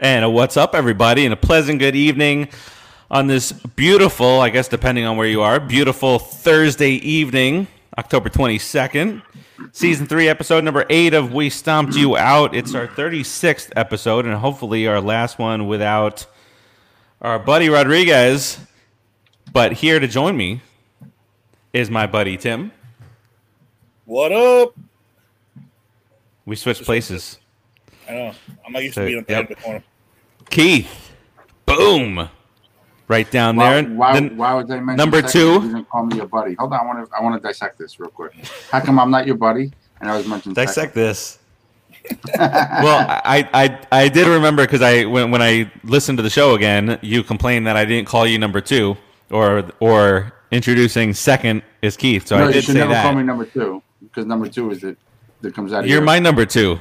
And a what's up, everybody, and a pleasant good evening on this beautiful, I guess, depending on where you are, beautiful Thursday evening, October 22nd, season three, episode number eight of We Stomped You Out. It's our 36th episode, and hopefully our last one without our buddy Rodriguez. But here to join me is my buddy Tim. What up? We switched places. I know. I'm not used So, to being at the yep. end of the corner. Keith, boom, right down Why, there. why, Then- why would they mention number two. You didn't call me your buddy. Hold on, I want to I want to dissect this real quick. How come I'm not your buddy? And I was mentioned dissect this. well, I, I I did remember because I when when I listened to the show again, you complained that I didn't call you number two, or or introducing second is Keith. So no, I you should say never call me number two because number two is it that comes out of You're your- my number two.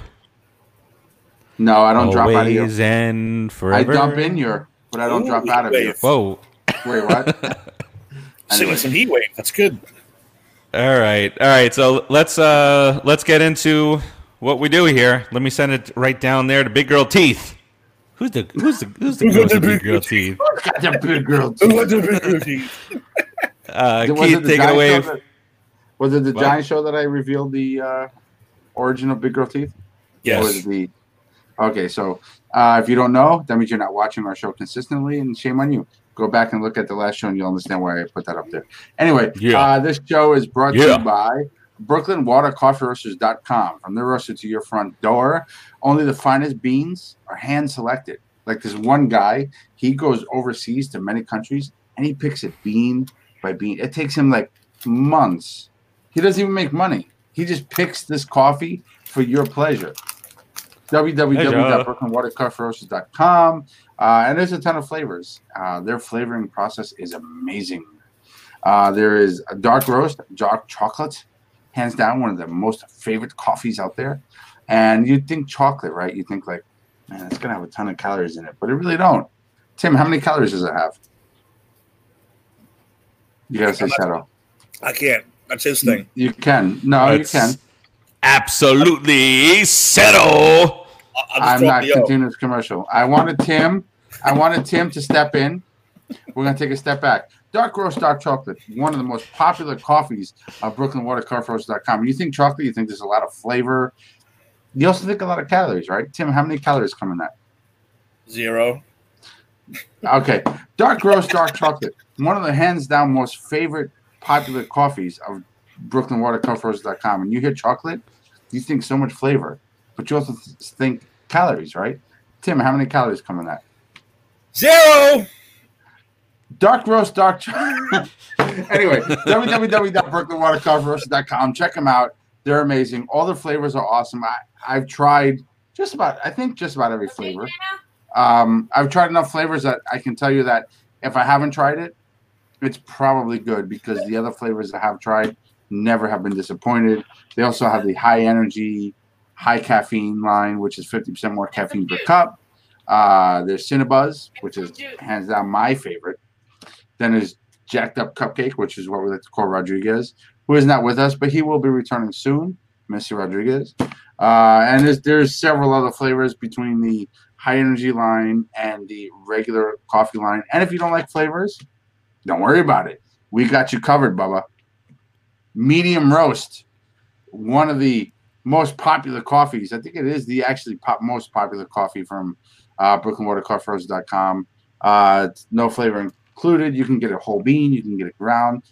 No, I don't drop out of you. Always and I dump in your, but I don't Ooh, drop out of you. wave. Whoa. Wait, what? See, with some heat wave. That's good. All right, all right. So let's uh let's get into what we do here. Let me send it right down there to Big Girl Teeth. Who's the who's the who's the Who's girl the with the Big Big Girl Teeth? Got the big girl. Uh, Was Keith, it the take it giant away. show that- was it the What? giant show that I revealed the uh, origin of big girl teeth? Or was Yes. it the okay? So uh, if you don't know, that means you're not watching our show consistently, and shame on you. Go back and look at the last show, and you'll understand why I put that up there. Anyway, Yeah. uh, this show is brought to you by BrooklynWaterCoffeeRoasters.com. From the roaster to your front door, only the finest beans are hand selected. Like this one guy, he goes overseas to many countries, and he picks it bean by bean. It takes him like months. He doesn't even make money. He just picks this coffee for your pleasure. www.brooklynwatercoffeeroasters.com. Uh, and there's a ton of flavors. Uh, their flavoring process is amazing. Uh, there is a dark roast, dark chocolate, hands down one of the most favorite coffees out there. And you'd think chocolate, right? You think like, man, it's gonna have a ton of calories in it, but it really don't. Tim, how many calories does it have? You gotta say shadow. I can't. That's his thing. You can. No, That's you can. Absolutely settle. I'll, I'll just I'm not continuing this commercial. I wanted Tim. I wanted Tim to step in. We're gonna take a step back. Dark roast, dark chocolate, one of the most popular coffees of BrooklynWaterCoffeeRoast.com. You think chocolate? You think there's a lot of flavor. You also think a lot of calories, right? Tim, how many calories come in that? Zero. Okay, dark roast, dark chocolate, one of the hands down most favorite popular coffees of BrooklynWaterCoffeeRoast.com. And you hear chocolate, you think so much flavor, but you also th- think calories, right? Tim, how many calories come in that? Zero. Dark roast, dark chocolate. anyway, www.brooklynwatercoffeeroast.com. Check them out. They're amazing. All the flavors are awesome. I, I've tried just about, I think just about every flavor. Um, I've tried enough flavors that I can tell you that if I haven't tried it, it's probably good because the other flavors I have tried never have been disappointed. They also have the high energy, high caffeine line, which is 50% more caffeine per cup. Uh, there's Cinnabuzz, which is hands down my favorite. Then there's Jacked Up Cupcake, which is what we like to call Rodriguez, who is not with us, but he will be returning soon, Mr. Rodriguez. Uh, and there's, there's several other flavors between the high energy line and the regular coffee line. And if you don't like flavors, don't worry about it. We got you covered, Bubba. Medium roast, one of the most popular coffees. I think it is the actually pop, most popular coffee from uh, BrooklynWaterCoffeeRoast.com. Uh, no flavor included. You can get a whole bean, you can get it ground,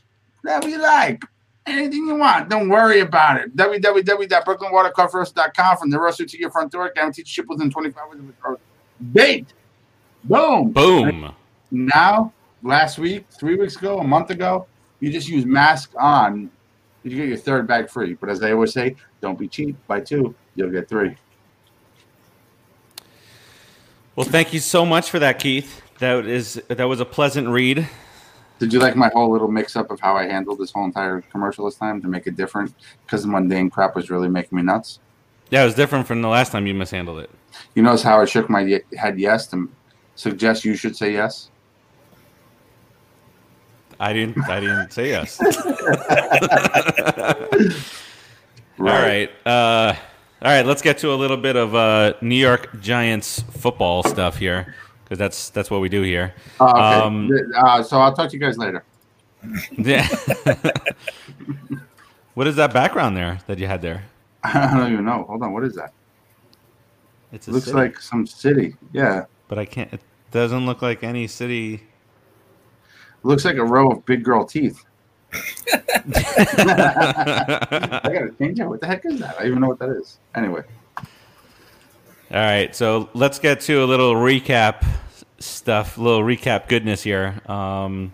whatever you like. Anything you want. Don't worry about it. www.brooklynwatercoffeeroast.com from the roaster to your front door. Guaranteed to ship within 25 hours of the date. Boom. Boom. Now, last week, three weeks ago, a month ago, you just use mask on. You get your third bag free. But as I always say, don't be cheap. Buy two, you'll get three. Well, thank you so much for that, Keith. That is that was a pleasant read. Did you like my whole little mix up of how I handled this whole entire commercial this time to make it different? Because the mundane crap was really making me nuts. Yeah, it was different from the last time you mishandled it. You notice how I shook my head yes to suggest you should say yes? I didn't. I didn't say yes. Right. All right. Uh, All right, let's get to a little bit of uh, New York Giants football stuff here because that's that's what we do here. Oh, okay. Um, uh, so I'll talk to you guys later. Yeah. what is that background there that you had there? I don't even know. Hold on. What is that? It's a Looks city, like some city. Yeah. but I can't. It doesn't look like any city. Looks like a row of big girl teeth. I gotta change it. What the heck is that? I don't even know what that is. Anyway. All right, so let's get to a little recap stuff, a little recap goodness here. Um,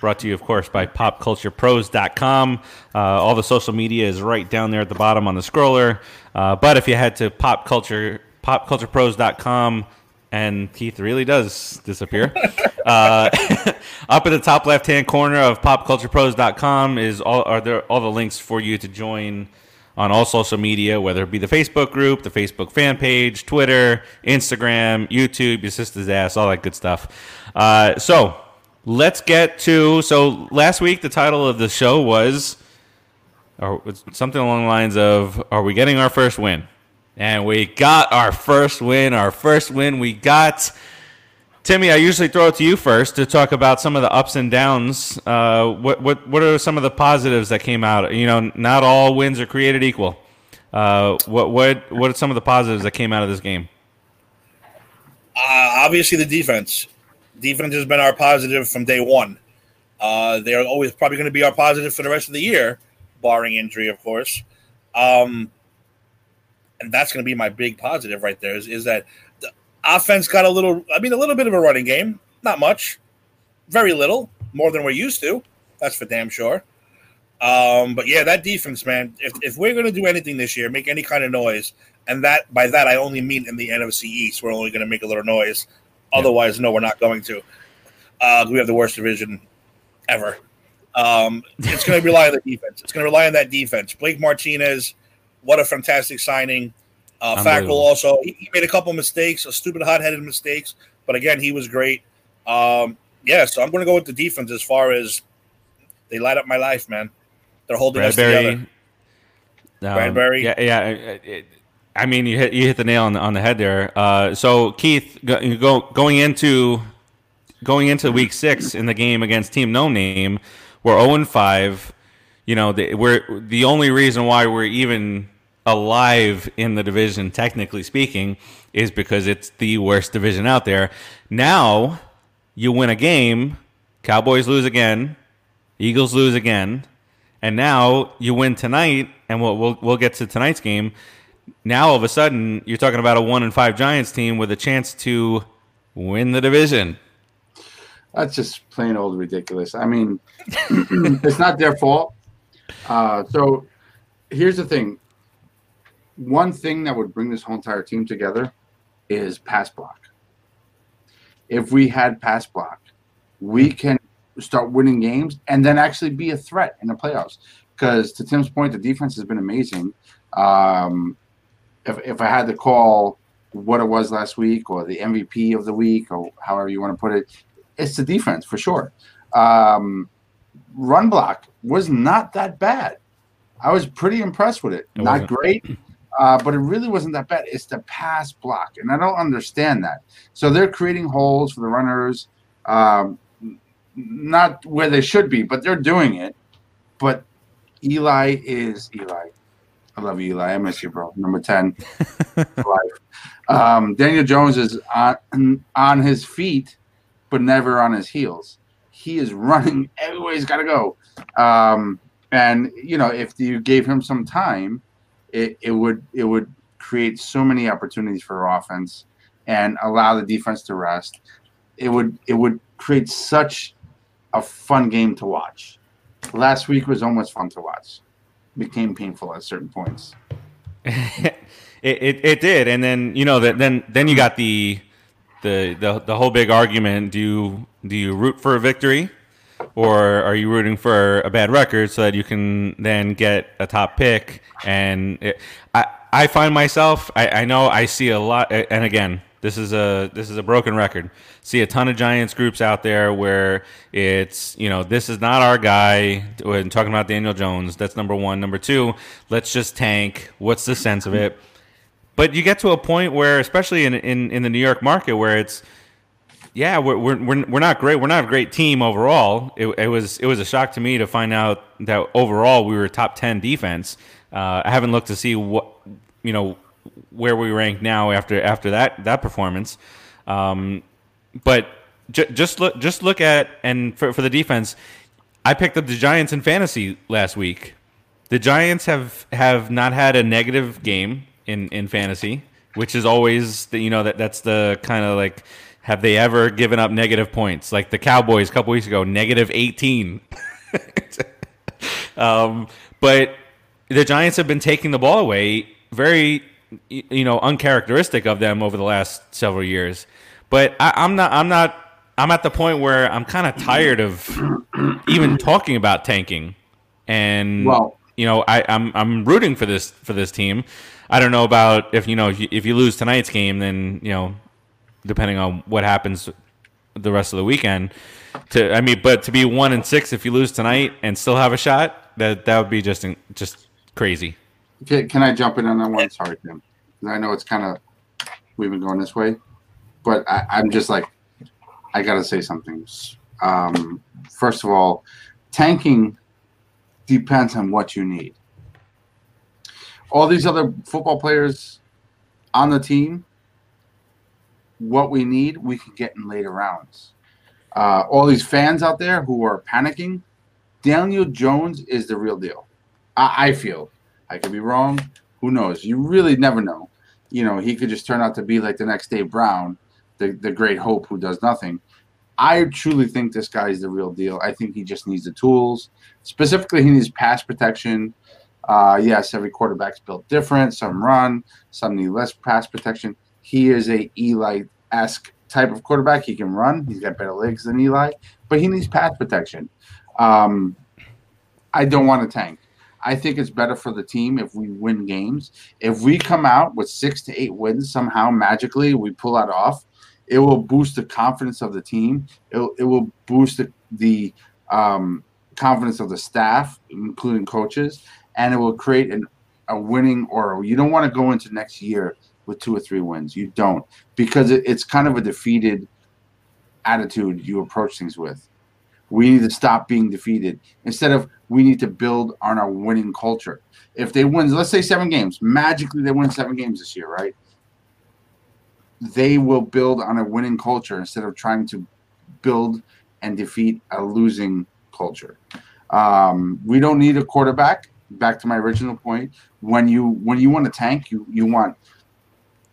brought to you, of course, by popculturepros.com. Uh, all the social media is right down there at the bottom on the scroller. Uh, but if you head to popculture, popculturepros.com, and Keith really does disappear. uh, up at the top left hand corner of popculturepros.com is all are there all the links for you to join on all social media, whether it be the Facebook group, the Facebook fan page, Twitter, Instagram, YouTube, your sister's ass, all that good stuff. Uh, so let's get to. So last week, the title of the show was, or was something along the lines of, "Are we getting our first win?" And we got our first win. Our first win we got. Timmy, I usually throw it to you first to talk about some of the ups and downs. Uh, what what what are some of the positives that came out? You know, not all wins are created equal. Uh, what what what are some of the positives that came out of this game? Uh, obviously, the defense. Defense has been our positive from day one. Uh, they're always probably going to be our positive for the rest of the year, barring injury, of course. Um, and that's going to be my big positive right there. Is, is that offense got a little? I mean, a little bit of a running game, not much, very little, more than we're used to. That's for damn sure. Um, but yeah, that defense, man. If, if we're going to do anything this year, make any kind of noise, and that by that I only mean in the NFC East, we're only going to make a little noise. Otherwise, no, we're not going to. Uh, we have the worst division ever. Um, it's going to rely on the defense. It's going to rely on that defense. Blake Martinez, what a fantastic signing. Uh, Fackrell also, he, he made a couple mistakes, a stupid hot-headed mistakes, but again, he was great. Um, yeah, so I'm going to go with the defense as far as they light up my life, man. They're holding us Bradberry. together. Um, Bradberry. Yeah, yeah. it- it- I mean, you hit you hit the nail on the, on the head there. Uh, so Keith, go, go going into going into week six in the game against Team No Name, we're zero and five. You know, the, we're the only reason why we're even alive in the division, technically speaking, is because it's the worst division out there. Now you win a game, Cowboys lose again, Eagles lose again, and now you win tonight, and we'll we'll, we'll get to tonight's game. Now all of a sudden you're talking about a one and five Giants team with a chance to win the division. That's just plain old ridiculous. I mean, it's not their fault. Uh, so here's the thing. One thing that would bring this whole entire team together is pass block. If we had pass block, we can start winning games and then actually be a threat in the playoffs. Because to Tim's point, the defense has been amazing. Um, if, if I had to call what it was last week or the MVP of the week or however you want to put it, it's the defense for sure. Um, run block was not that bad. I was pretty impressed with it. It not wasn't. great, uh, but it really wasn't that bad. It's the pass block, and I don't understand that. So they're creating holes for the runners, um, not where they should be, but they're doing it. But Eli is Eli. I love you, Eli. I miss you, bro. Number ten. Um, Daniel Jones is on on his feet, but never on his heels. He is running everywhere he's got to go. Um, and you know, if you gave him some time, it, it would it would create so many opportunities for offense and allow the defense to rest. It would it would create such a fun game to watch. Last week was almost fun to watch. Became painful at certain points. it, it it did, and then you know that then then you got the the the the whole big argument. Do you do you root for a victory, or are you rooting for a bad record so that you can then get a top pick? And it, I I find myself I, I know I see a lot, and again. This is a this is a broken record. See a ton of Giants groups out there where it's you know this is not our guy. When talking about Daniel Jones, that's number one. Number two, let's just tank. What's the sense of it? but you get to a point where, especially in in, in the New York market, where it's yeah, we're, we're we're not great. We're not a great team overall. It, it was it was a shock to me to find out that overall we were top ten defense. Uh, I haven't looked to see what you know where we rank now after after that that performance. Um, but j- just look just look at and for, for the defense, I picked up the Giants in fantasy last week. The Giants have have not had a negative game in in fantasy, which is always the, you know that that's the kind of like have they ever given up negative points like the Cowboys a couple weeks ago, negative eighteen. um, but the Giants have been taking the ball away very you know uncharacteristic of them over the last several years. But I, I'm not. I'm not. I'm at the point where I'm kind of tired of even talking about tanking. And Well- you know, I, I'm I'm rooting for this for this team. I don't know about if you know if you, if you lose tonight's game, then you know, depending on what happens the rest of the weekend. To I mean, but to be one and six if you lose tonight and still have a shot, that that would be just just crazy. Can, can I jump in on that one? Sorry, Tim. I know it's kind of we've been going this way, but I, I'm just like I gotta say something. Um, first of all, tanking depends on what you need. All these other football players on the team, what we need, we can get in later rounds. Uh, all these fans out there who are panicking, Daniel Jones is the real deal. I, I feel. I could be wrong. Who knows? You really never know. You know, he could just turn out to be like the next Dave Brown, the, the great hope who does nothing. I truly think this guy is the real deal. I think he just needs the tools. Specifically, he needs pass protection. Uh, yes, every quarterback's built different. Some run, some need less pass protection. He is a Eli esque type of quarterback. He can run. He's got better legs than Eli, but he needs pass protection. Um, I don't want to tank. I think it's better for the team if we win games. If we come out with six to eight wins somehow magically, we pull that off. It will boost the confidence of the team. It, it will boost the, the um, confidence of the staff, including coaches, and it will create an, a winning or you don't want to go into next year with two or three wins. You don't because it, it's kind of a defeated attitude you approach things with. We need to stop being defeated instead of we need to build on our winning culture. If they win, let's say seven games, magically they win seven games this year, right? They will build on a winning culture instead of trying to build and defeat a losing culture. Um, we don't need a quarterback. Back to my original point, when you when you want to tank, you you want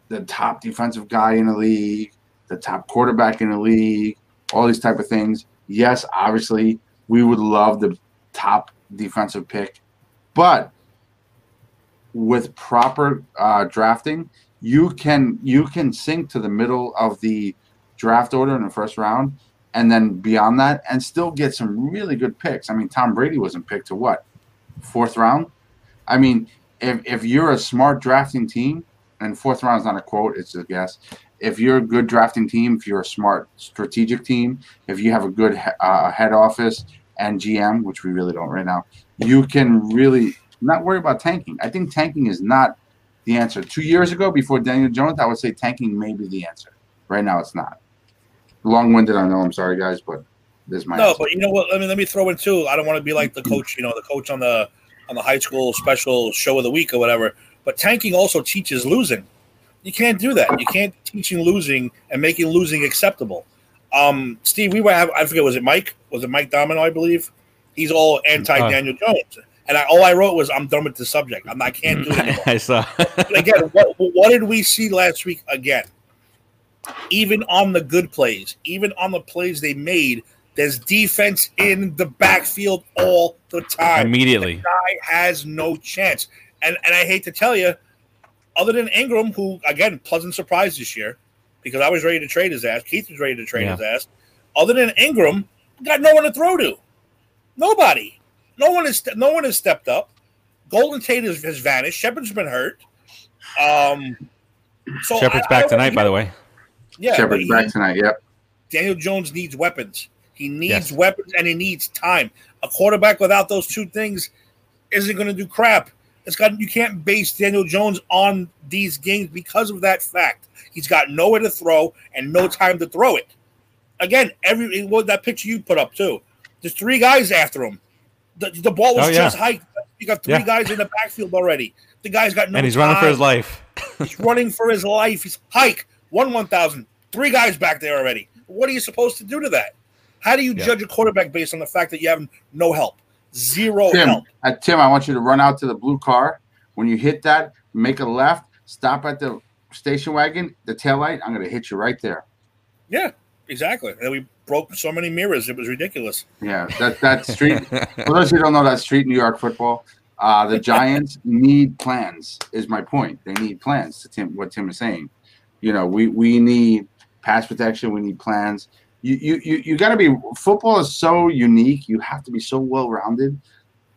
the top defensive guy in the league, the top quarterback in the league, all these type of things. Yes, obviously, we would love the top defensive pick, but with proper uh, drafting, you can you can sink to the middle of the draft order in the first round, and then beyond that, and still get some really good picks. I mean, Tom Brady wasn't picked to what fourth round. I mean, if if you're a smart drafting team, and fourth round is not a quote, it's a guess. If you're a good drafting team, if you're a smart strategic team, if you have a good uh, head office and GM, which we really don't right now, you can really not worry about tanking. I think tanking is not the answer. Two years ago, before Daniel Jones, I would say tanking may be the answer. Right now, it's not. Long-winded, I know. I'm sorry, guys, but this is my No, answer. but you know what? Let me let me throw in too. I don't want to be like the coach, you know, the coach on the on the high school special show of the week or whatever. But tanking also teaches losing. You can't do that. You can't teaching losing and making losing acceptable. Um, Steve, we were have, I forget was it Mike? Was it Mike Domino? I believe he's all anti Daniel Jones, and I, all I wrote was I'm done with the subject. I'm I can't do it anymore. I saw. Again, what, what did we see last week again? Even on the good plays, even on the plays they made, there's defense in the backfield all the time. Immediately. The guy has no chance. And and I hate to tell you, other than Engram, who again pleasant surprise this year, because I was ready to trade his ass. Keith was ready to trade Yeah. his ass. Other than Engram, got no one to throw to. Nobody. No one has no one has stepped up. Golden Tate has, has vanished. Shepard's been hurt. Um, so Shepard's I- I back don't tonight, by the way. Yeah, Shepard's he- back tonight. Yep. Daniel Jones needs weapons. He needs Yes. weapons and he needs time. A quarterback without those two things isn't going to do crap. It's got you can't base Daniel Jones on these games because of that fact. He's got nowhere to throw and no time to throw it. Again, every what that picture you put up too. There's three guys after him. The, the ball was oh, yeah. just hiked. You got three yeah. guys in the backfield already. The guy's got no. And he's time. running for his life. he's running for his life. He's hike one one thousand. Three guys back there already. What are you supposed to do to that? How do you yeah. judge a quarterback based on the fact that you have no help? Zero Tim, help. Uh, Tim, I want you to run out to the blue car. When you hit that, make a left, stop at the station wagon, the tail light. I'm going to hit you right there. Yeah, exactly. And we broke so many mirrors. It was ridiculous. Yeah, that that street. for those who don't know that street, New York football. Uh, the Giants need plans. Is my point. They need plans. To Tim, what Tim is saying. You know, we we need pass protection. We need plans. You you you, you got to be. Football is so unique. You have to be so well rounded.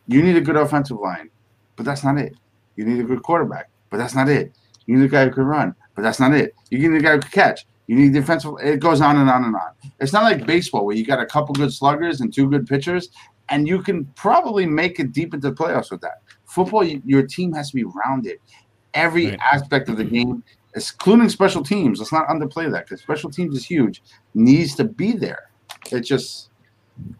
You need a good offensive line, but that's not it. You need a good quarterback, but that's not it. You need a guy who can run, but that's not it. You need a guy who can catch. You need defensive. It goes on and on and on. It's not like baseball where you got a couple good sluggers and two good pitchers, and you can probably make it deep into the playoffs with that. Football, your team has to be rounded. Every right. aspect of the game, including special teams. Let's not underplay that because special teams is huge. Needs to be there. It just,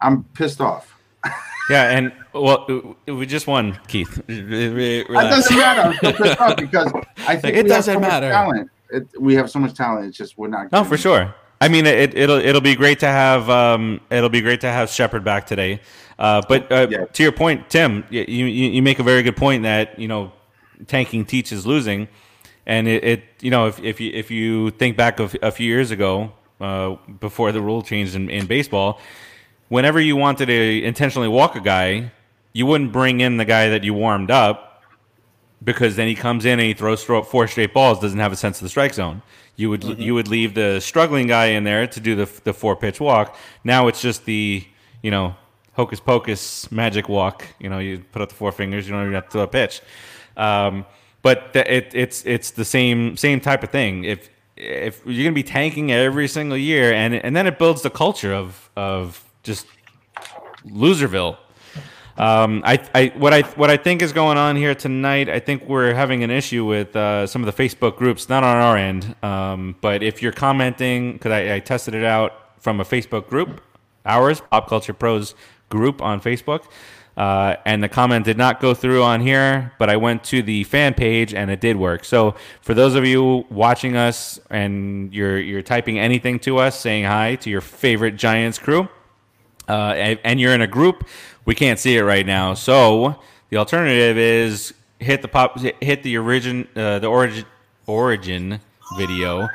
I'm pissed off. Yeah, and well, we just won, Keith. It doesn't matter. I'm pissed off because I think it doesn't so matter. Talent. It, we have so much talent. It's just we're not. No, for sure. I mean, it, will it'll be great to have um, it'll be great to have Shepard back today. Uh, but uh, yeah. to your point, Tim, you, you you make a very good point that you know tanking teaches losing, and it, it you know if if you if you think back of a few years ago uh, before the rule changed in, in baseball, whenever you wanted to intentionally walk a guy, you wouldn't bring in the guy that you warmed up because then he comes in and he throws four straight balls, doesn't have a sense of the strike zone. You would mm-hmm. you would leave the struggling guy in there to do the the four pitch walk. Now it's just the you know hocus pocus magic walk. You know, you put up the four fingers, you don't even have to throw a pitch. Um, but it, it's it's the same same type of thing. If if you're gonna be tanking every single year, and and then it builds the culture of of just Loserville. Um, I, I, what I, what I think is going on here tonight. I think we're having an issue with uh, some of the Facebook groups, not on our end, um, but if you're commenting, because I, I, tested it out from a Facebook group, ours, Pop Culture Pros group on Facebook, uh, and the comment did not go through on here, but I went to the fan page and it did work. So for those of you watching us and you're you're typing anything to us, saying hi to your favorite Giants crew uh, and, and, you're in a group, we can't see it right now. So the alternative is hit the pop, hit the origin, uh, the origin, origin video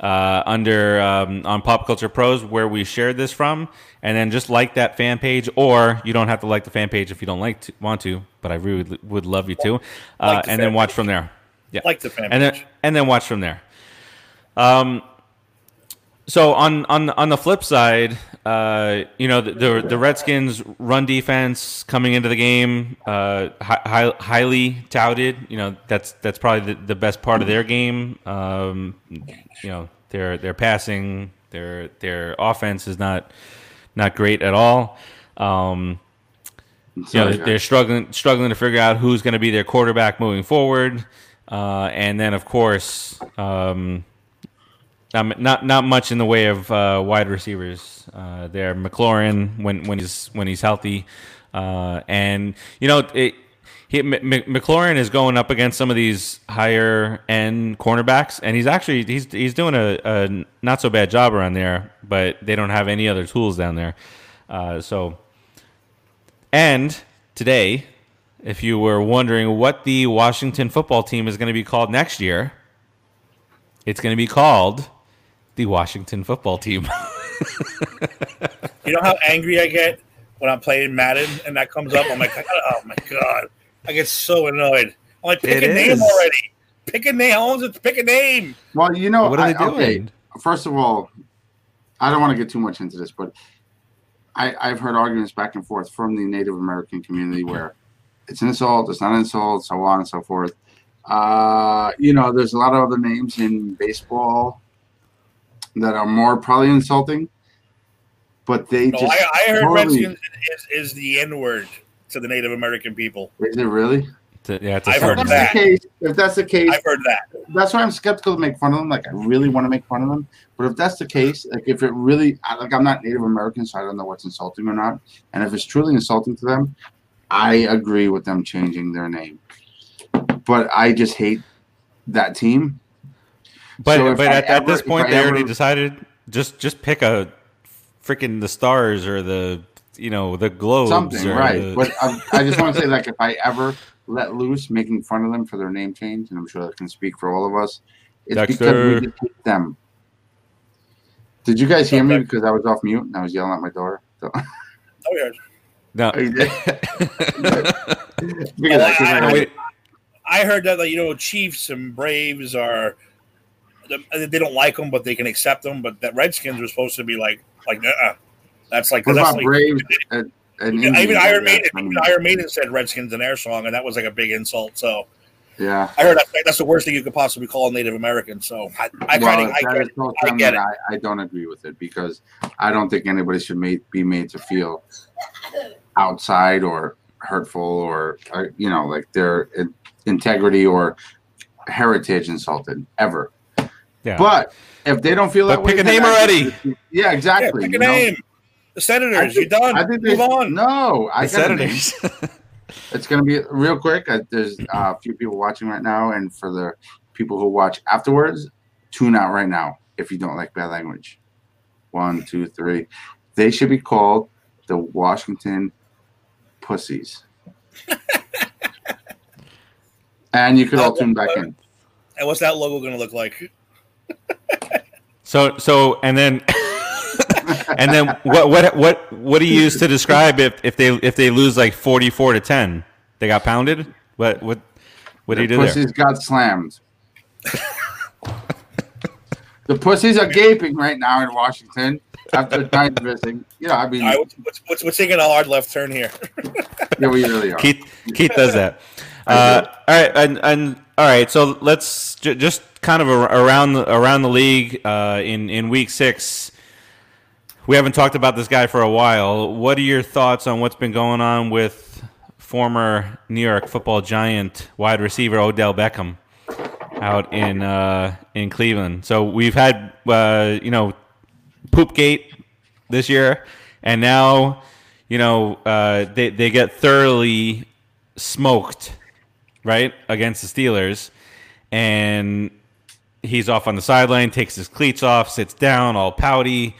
uh, under um, on Pop Culture Pros where we shared this from, and then just like that fan page, or you don't have to like the fan page if you don't like to, want to, but I really would love you to, uh, like the and then watch page. from there. Yeah, like the fan and page. then and then watch from there. Um, so on on on the flip side, uh, you know the, the, the Redskins run defense coming into the game, uh, high, highly touted. You know that's that's probably the, the best part of their game. Um, you know their their passing, their their offense is not not great at all. Um, you know they're struggling struggling to figure out who's going to be their quarterback moving forward, uh, and then of course. Um, not not not much in the way of uh, wide receivers uh, there. McLaurin when when he's when he's healthy, uh, and you know it, he, M- McLaurin is going up against some of these higher end cornerbacks, and he's actually he's he's doing a, a not so bad job around there. But they don't have any other tools down there, uh, so. And today, if you were wondering what the Washington football team is going to be called next year, it's going to be called the Washington football team. you know how angry I get when I'm playing Madden and that comes up? I'm like, oh my god, I get so annoyed. I'm like, pick it a is. name already. Pick a name. How long pick a name? Well, you know, what are I, they doing? Okay, first of all, I don't want to get too much into this, but I, I've heard arguments back and forth from the Native American community where it's an insult, it's not an insult, so on and so forth. Uh, you know, there's a lot of other names in baseball that are more probably insulting. But they no, just. I, I heard totally, Redskins is, is the N word to the Native American people. Is it really? To- yeah, to I've heard certain- that's that. the case, if that's the case, I've heard that. that's why I'm skeptical to make fun of them. Like I really want to make fun of them, but if that's the case, like if it really, like I'm not Native American, so I don't know what's insulting or not. And if it's truly insulting to them, I agree with them changing their name. But I just hate that team. But So but I at, at this point, I they already decided just just pick a freaking the stars or the you know the globes Something or right, the- but I, I just want to say, like, if I ever let loose making fun of them for their name change, and I'm sure that can speak for all of us, it's because we just hate them. Did you guys hear me because I was off mute and I was yelling at my daughter? So, Oh yeah. no. Oh, did? because I, 'cause I- I- Wait, I heard that like, you know Chiefs and Braves are they don't like them, but they can accept them. But that Redskins were supposed to be like like uh that's like what that's about like, Braves and, and even Indians? Iron Maiden, even Iron Maiden said Redskins in their song, and that was like a big insult. So yeah. I heard that, that's the worst thing you could possibly call a Native American. So I, I Well, kind of I get, is I get that I, I don't agree with it because I don't think anybody should make, be made to feel outside or hurtful or, or you know like their integrity or heritage insulted ever. Yeah. But if they don't feel But that way, pick a name I- already. Yeah, yeah, exactly. pick you a know? name. The Senators, I think- you're done. I think Move on. No, I the got. Senators. It's going to be real quick. Uh, there's uh, a few people watching right now, and for the people who watch afterwards, tune out right now if you don't like bad language. One, two, three. They should be called the Washington Pussies. and you could all tune back in. And what's that logo going to look like? So so and then and then what what what what do you use to describe if if they if they lose like forty four to ten? They got pounded. What what what do you the do there? pussies got slammed. the pussies are gaping right now in Washington after time visiting. You know, I mean, All right, what's, what's, what's, what's taking a hard left turn here? yeah, we really are. Keith Keith does that. Uh, all right, and, and all right. So let's j- just kind of ar- around the, around the league uh, in in week six. We haven't talked about this guy for a while. What are your thoughts on what's been going on with former New York Football Giant wide receiver Odell Beckham out in uh, in Cleveland? So we've had uh, you know Poopgate this year, and now you know uh, they they get thoroughly smoked, right, against the Steelers, and he's off on the sideline, takes his cleats off, sits down, all pouty.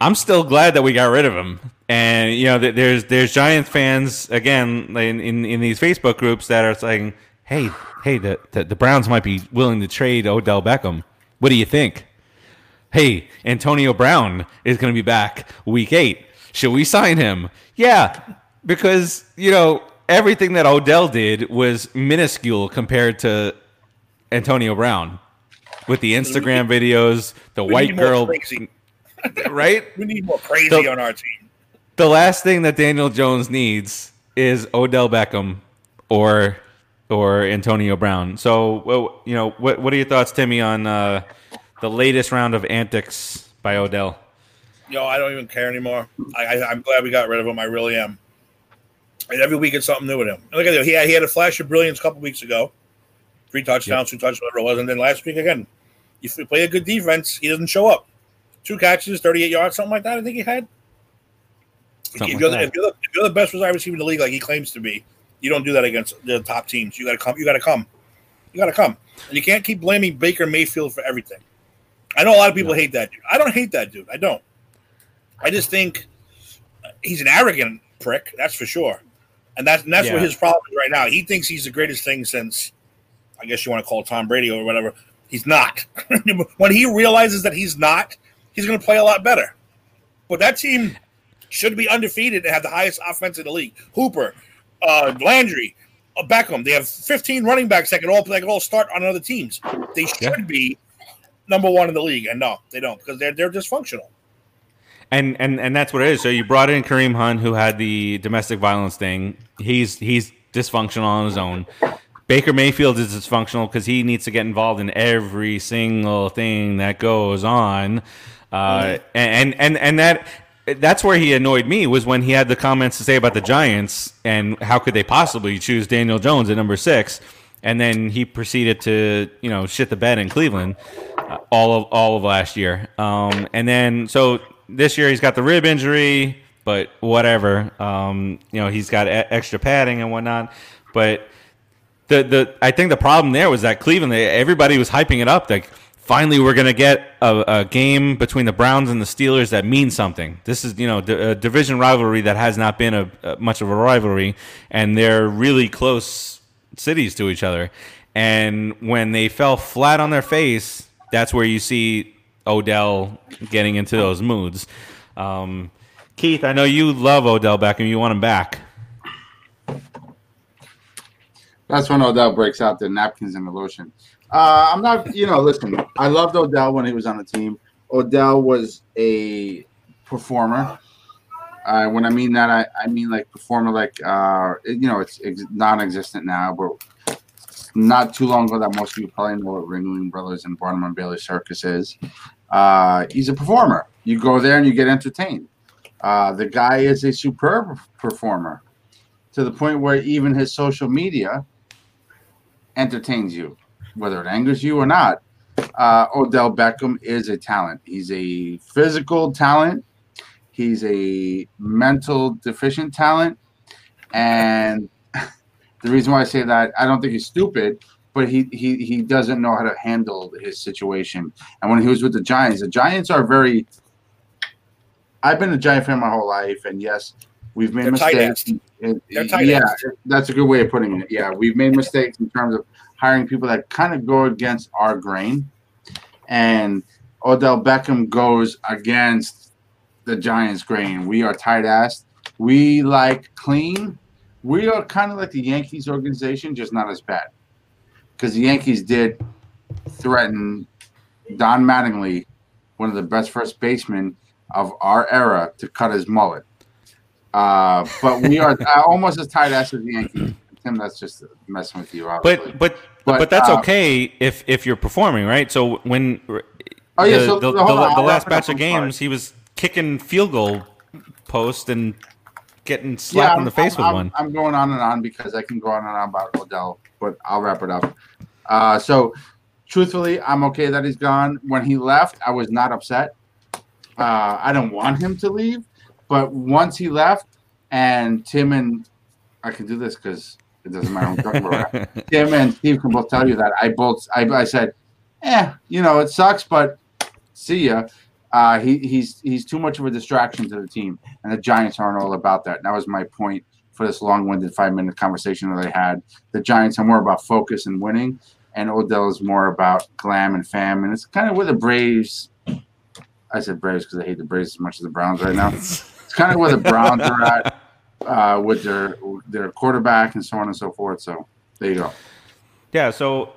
I'm still glad that we got rid of him. And you know, there's there's Giants fans again in, in, in these Facebook groups that are saying, "Hey, hey, the, the the Browns might be willing to trade Odell Beckham. What do you think?" Hey, Antonio Brown is going to be back week eight. Should we sign him? Yeah, because you know everything that Odell did was minuscule compared to Antonio Brown with the Instagram videos, the We white need more girl, crazy. right? We need more crazy So- on our team. the last thing that Daniel Jones needs is Odell Beckham or or Antonio Brown. So, you know, what what are your thoughts, Timmy, on uh, the latest round of antics by Odell? Yo, I don't even care anymore. I, I, I'm glad we got rid of him. I really am. And every week it's something new with him. And look at him. He had, he had a flash of brilliance a couple weeks ago. Three touchdowns, two touchdowns, whatever it was. And then last week again, if you play a good defense, he doesn't show up. Two catches, 38 yards, something like that, I think he had. If, you're the, that. if, you're the, if you're the best wide receiver in the league, like he claims to be, you don't do that against the top teams. You got to come. You got to come. You got to come. And you can't keep blaming Baker Mayfield for everything. I know a lot of people hate that dude. I don't hate that dude. I don't. I just think he's an arrogant prick. That's for sure. And that's and that's Yeah. what his problem is right now. He thinks he's the greatest thing since, I guess you want to call Tom Brady or whatever. He's not. when he realizes that he's not, he's going to play a lot better. But that team should be undefeated and have the highest offense in the league. Hooper, uh, Landry, uh, Beckham. They have 15 running backs that can all that can all start on other teams. They should Yeah. be number one in the league, and no, they don't because they're they're dysfunctional. And and and that's what it is. So you brought in Kareem Hunt, who had the domestic violence thing. He's he's dysfunctional on his own. Baker Mayfield is dysfunctional because he needs to get involved in every single thing that goes on, uh, and and and that that's where he annoyed me was when he had the comments to say about the Giants and how could they possibly choose Daniel Jones at number six, and then he proceeded to you know shit the bed in Cleveland uh, all of all of last year, um, and then so this year he's got the rib injury, but whatever, um, you know he's got extra padding and whatnot, but the the I think the problem there was that Cleveland everybody was hyping it up like finally we're going to get a, a, game between the Browns and the Steelers that means something. This is, you know, a division rivalry that has not been a, a, much of a rivalry, and they're really close cities to each other. And when they fell flat on their face, that's where you see Odell getting into those moods. Um, Keith, I know you love Odell Beckham. You want him back. That's when Odell breaks out the napkins and the lotion. Uh, I'm not, you know, listen, I loved Odell when he was on the team. Odell was a performer. Uh, when I mean that, I, I mean like performer, like, uh, you know, it's ex- non existent now, but not too long ago that most of you probably know what Ringling Brothers and Barnum and Bailey Circus is. Uh, he's a performer. You go there and you get entertained. Uh, the guy is a superb performer to the point where even his social media entertains you whether it angers you or not, uh, Odell Beckham is a talent. He's a physical talent. He's a mental deficient talent. And the reason why I say that, I don't think he's stupid, but he, he, he doesn't know how to handle his situation. And when he was with the Giants, the Giants are very. I've been a Giant fan my whole life, and yes, we've made They're mistakes. Yeah, that's a good way of putting it. Yeah, we've made mistakes in terms of hiring people that kind of go against our grain. And Odell Beckham goes against the Giants' grain. We are tight ass. We like clean. We are kind of like the Yankees organization, just not as bad. Because the Yankees did threaten Don Mattingly, one of the best first basemen of our era, to cut his mullet. Uh, but we are almost as tight ass as the Yankees. Tim, that's just messing with you. Obviously. But but but, but that's uh, okay if if you're performing, right? So when oh yeah, the, so the, the, the last batch of games, he was kicking field goal post and getting slapped yeah, in the face I'm, with I'm, one. I'm going on and on because I can go on and on about Odell, but I'll wrap it up. Uh, so, truthfully, I'm okay that he's gone. When he left, I was not upset. Uh, I don't want him to leave, but once he left, and Tim and I can do this because it doesn't matter. Tim and Steve can both tell you that I both I, I said, eh, you know, it sucks, but see ya. Uh, he, he's he's too much of a distraction to the team, and the Giants aren't all about that. And that was my point for this long-winded five-minute conversation that I had. The Giants are more about focus and winning, and Odell is more about glam and fam. And it's kind of where the Braves. I said Braves because I hate the Braves as much as the Browns right now. It's kind of where the Browns are at uh, with their their quarterback and so on and so forth. So there you go. Yeah. So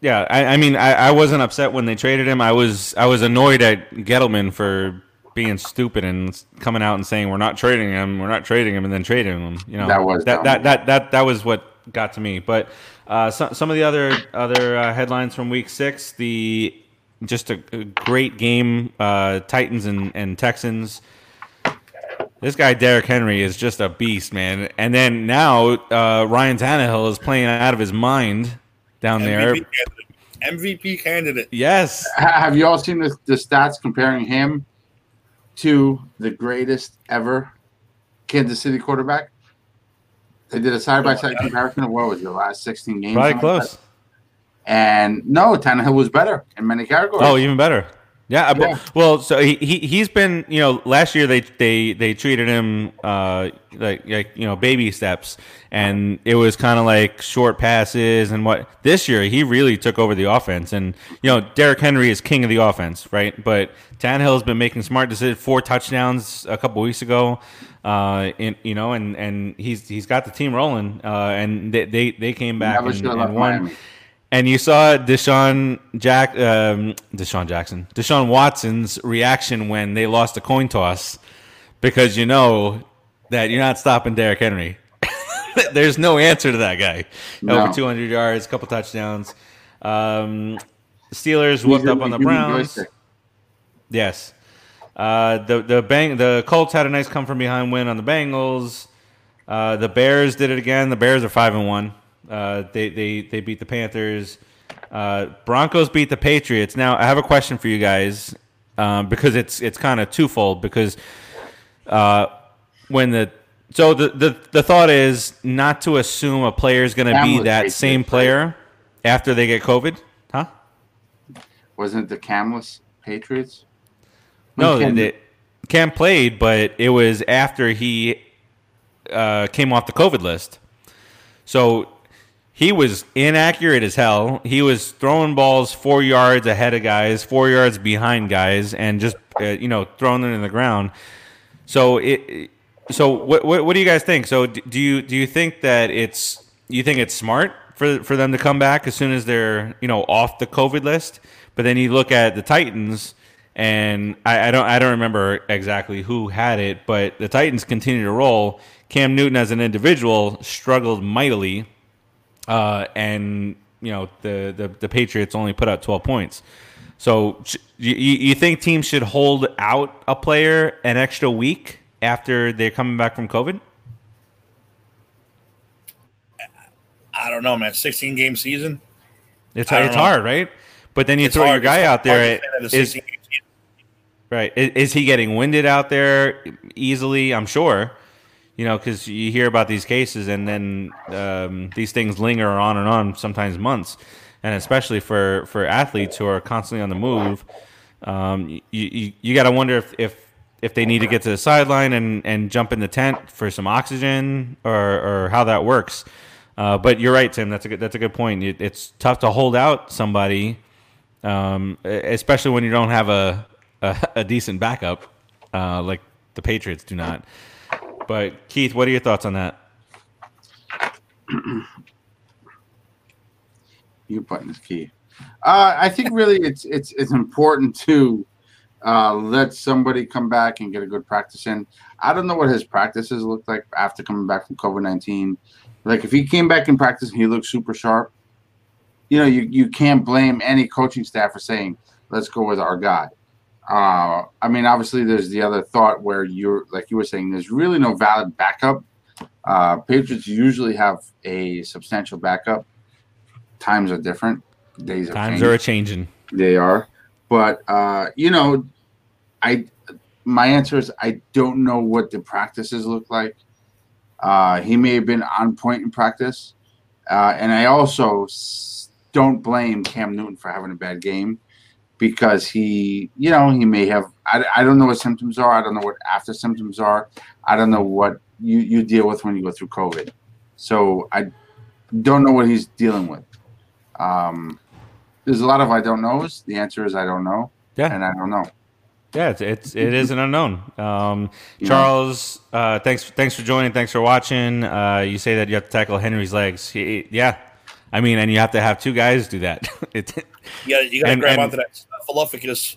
yeah, I, I mean, I, I wasn't upset when they traded him. I was I was annoyed at Gettleman for being stupid and coming out and saying we're not trading him, we're not trading him, and then trading him. You know, that was that that, that that that was what got to me. But uh, some some of the other other uh, headlines from Week Six, the just a, a great game, uh, Titans and, and Texans. This guy Derrick Henry is just a beast, man. And then now uh, Ryan Tannehill is playing out of his mind down MVP there. Candidate. MVP candidate. Yes. Have you all seen the, the stats comparing him to the greatest ever Kansas City quarterback? They did a side by side comparison of what was the last 16 games? Probably close. Like and no, Tannehill was better in many categories. Oh, even better. Yeah, Yeah. well, so he, he he's been you know last year they they they treated him uh like like you know baby steps and it was kind of like short passes and what this year he really took over the offense and you know Derrick Henry is king of the offense right but Tannehill's been making smart decisions four touchdowns a couple weeks ago uh in you know and and he's he's got the team rolling uh and they they, they came back and, and won. Miami. And you saw Deshaun Jack, um, Deshaun Jackson, Deshaun Watson's reaction when they lost a coin toss, because you know that you're not stopping Derrick Henry. There's no answer to that guy. No. Over 200 yards, couple touchdowns. Um, Steelers whooped up on the Browns. Yes. Uh, the the bang the Colts had a nice come from behind win on the Bengals. Uh, the Bears did it again. The Bears are five and one. Uh, they they they beat the Panthers. Uh, Broncos beat the Patriots. Now I have a question for you guys um, because it's it's kind of twofold because uh, when the so the, the the thought is not to assume a player is going to be that same player after they get COVID, huh? Wasn't it the Camless Patriots? No, Cam- they, Cam played, but it was after he uh, came off the COVID list. So he was inaccurate as hell. He was throwing balls four yards ahead of guys, four yards behind guys, and just uh, you know throwing them in the ground. So it. So what, what what do you guys think? So do you do you think that it's you think it's smart for for them to come back as soon as they're you know off the COVID list? But then you look at the Titans, and I, I don't I don't remember exactly who had it, but the Titans continue to roll. Cam Newton as an individual struggled mightily, uh, and you know the, the the Patriots only put out twelve points. So you, you think teams should hold out a player an extra week after they're coming back from COVID? I don't know, man. 16 game season. It's it's know. hard, right? But then you It's throw your guy It's out there. say Is 16 game season. right? Is, is he getting winded out there easily? I'm sure. You know, because you hear about these cases, and then um, these things linger on and on, sometimes months, and especially for for athletes who are constantly on the move, um, you you, you got to wonder if, if if they need to get to the sideline and, and jump in the tent for some oxygen, or, or how that works. Uh, but you're right, Tim. That's a good that's a good point. It, it's tough to hold out somebody um, especially when you don't have a a, a decent backup uh, like the Patriots do not. But Keith, what are your thoughts on that? You button is key. Uh, I think really it's it's it's important to uh, let somebody come back and get a good practice in. I don't know what his practices looked like after coming back from COVID nineteen. Like if he came back in practice and he looked super sharp, you know, you, you can't blame any coaching staff for saying, let's go with our guy. Uh, I mean, obviously, there's the other thought where you're, like you were saying, there's really no valid backup. Uh, Patriots usually have a substantial backup. Times are different. Days are Times changing. are changing. They are, but uh, you know, I my answer is I don't know what the practices look like. Uh, he may have been on point in practice, uh, and I also s- don't blame Cam Newton for having a bad game because he, you know, he may have. I, I don't know what symptoms are. I don't know what after symptoms are. I don't know what you you deal with when you go through COVID. So I don't know what he's dealing with. Um, there's a lot of I don't knows. The answer is I don't know, Yeah, and I don't know. yeah, it's, it's it is an unknown. Um, Yeah. Charles, uh, thanks thanks for joining. Thanks for watching. Uh, you say that you have to tackle Henry's legs. He, yeah, I mean, and you have to have two guys do that. it, Yeah, you got to grab and- onto that Philopicus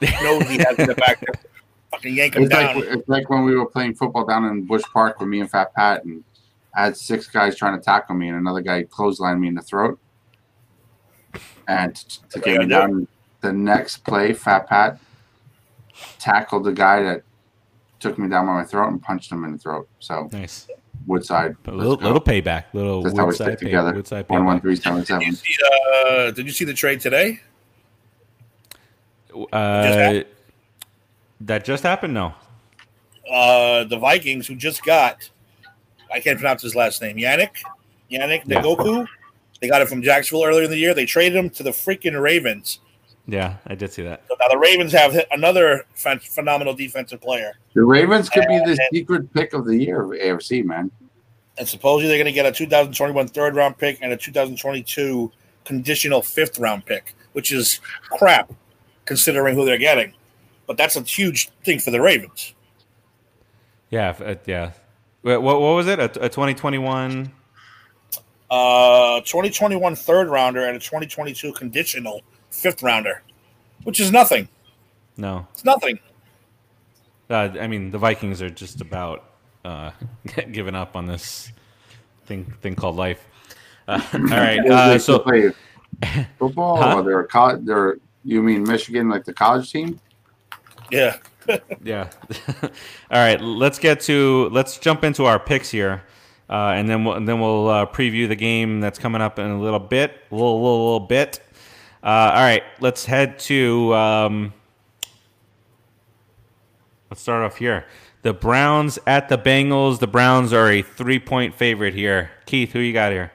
nose he has in the back there. Fucking yank him It's like down. it's like when we were playing football down in Bush Park with me and Fat Pat, and I had six guys trying to tackle me, and another guy clotheslined me in the throat. And t- to get me down, the next play, Fat Pat tackled the guy that took me down by my throat and punched him in the throat. So nice, Woodside, a little, little payback, little That's how we Woodside, stick pay, together. Woodside One one payback. three Did you see? Uh, did you see the trade today? Uh, happened? that just happened. No, Uh, the Vikings, who just got, I can't pronounce his last name, Yannick, Yannick Yeah. Ngakoue. They got it from Jacksonville earlier in the year. They traded him to the freaking Ravens. Yeah, I did see that. So now the Ravens have hit another phen- phenomenal defensive player, The Ravens could be the secret pick of the year of AFC, man. and supposedly they're going to get a 2021 third round pick and a 2022 conditional fifth round pick, which is crap considering who they're getting. But that's a huge thing for the Ravens. Yeah, uh, yeah. What, what, what was it? A, a 2021? Uh, 2021 third rounder and a 2022 conditional fifth rounder, which is nothing. No. It's nothing. Uh, I mean, the Vikings are just about uh, giving up on this thing thing called life. Uh, all right. Uh, so football. Huh? They're a college. They're you mean Michigan, like the college team? Yeah. yeah. All right, let's get to let's jump into our picks here, uh, and then we'll, and then we'll uh, preview the game that's coming up in a little bit, a little little, little bit. Uh, all right, let's head to. Um, let's start off here. The Browns at the Bengals. The Browns are a three point favorite here. Keith, who you got here?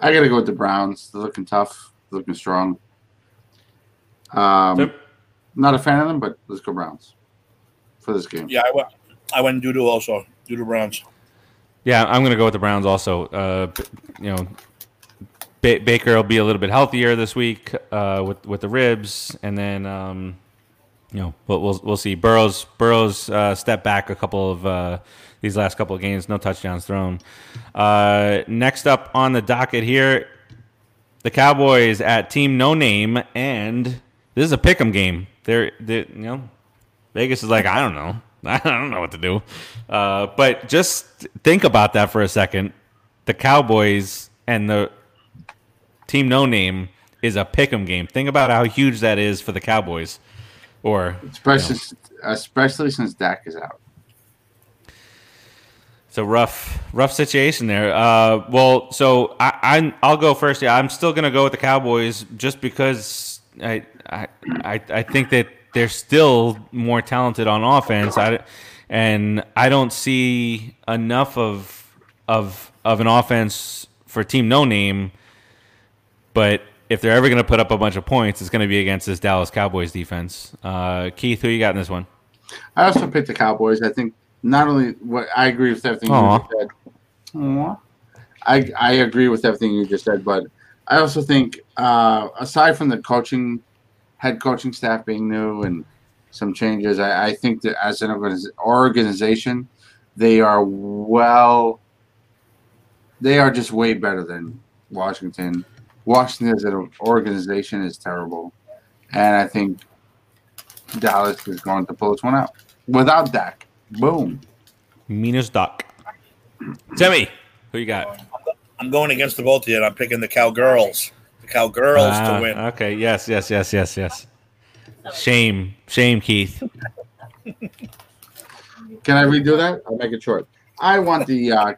I got to go with the Browns. They're looking tough, They're looking strong. Um, Yep. not a fan of them, but let's go Browns for this game. Yeah, I went. I went Doodoo also. Doodoo Browns. Yeah, I'm going to go with the Browns also. Uh, you know, ba- Baker will be a little bit healthier this week uh, with with the ribs, and then um, you know we'll, we'll we'll see. Burrows Burrows uh, step back a couple of uh, these last couple of games, no touchdowns thrown. Uh, next up on the docket here, the Cowboys at Team No Name, and this is a pick'em game. They're, they you know Vegas is like, I don't know. I don't know what to do. Uh, but just think about that for a second. The Cowboys and the team no name is a pick'em game. Think about how huge that is for the Cowboys. Or Especially, especially since Dak is out. it's a rough, rough situation there. Uh, well, so I, I, I'll go first. Yeah, I'm still gonna go with the Cowboys just because I, I, I, I think that they're still more talented on offense. I, and I don't see enough of, of, of an offense for Team No Name. But if they're ever gonna put up a bunch of points, it's gonna be against this Dallas Cowboys defense. Uh, Keith, who you got in this one? I also picked the Cowboys. I think not only what I agree with everything Aw. you just said. I I agree with everything you just said, but I also think uh, aside from the coaching, head coaching staff being new and some changes, I, I think that as an organiz- organization, they are well. They are just way better than Washington. Washington as an organization is terrible, and I think Dallas is going to pull this one out without Dak. Boom. Minus Doc. Timmy, who you got? I'm going against the both of you, and I'm picking the Cowgirls. The Cowgirls Ah, to win. Okay, yes, yes, yes, yes, yes. Shame, shame, Keith. Can I redo that? I'll make it short. I want the uh,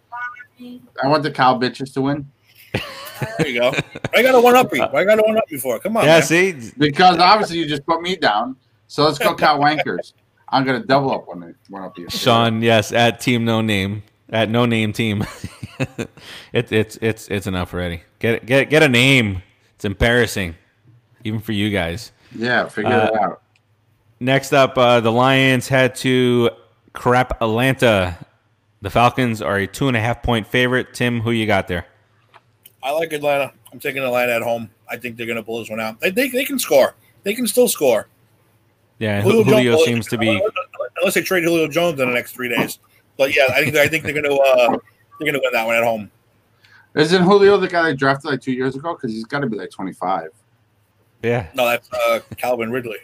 I want the cow bitches to win There you go. I got a one up you. I got a one up before. Come on. Yeah, man. see, because obviously you just put me down. So let's go cow wankers. I'm gonna double up one one up you. Sean, yes, at Team No Name, at No Name Team. it, it's it's it's enough already. Get get get a name. It's embarrassing, even for you guys. Yeah, figure Uh, it out. Next up, uh, the Lions head to crap Atlanta. The Falcons are a two and a half point favorite. Tim, who you got there? I like Atlanta. I'm taking Atlanta at home. I think they're going to pull this one out. They, they, they can score. They can still score. Yeah, Julio Julio, Jones- seems to be. unless they trade Julio Jones in the next three days. But yeah, I think I think they're going to uh, they're going to win that one at home. Isn't Julio the guy they drafted like two years ago? Because he's got to be like 25. Yeah, No, that's uh, Calvin Ridley.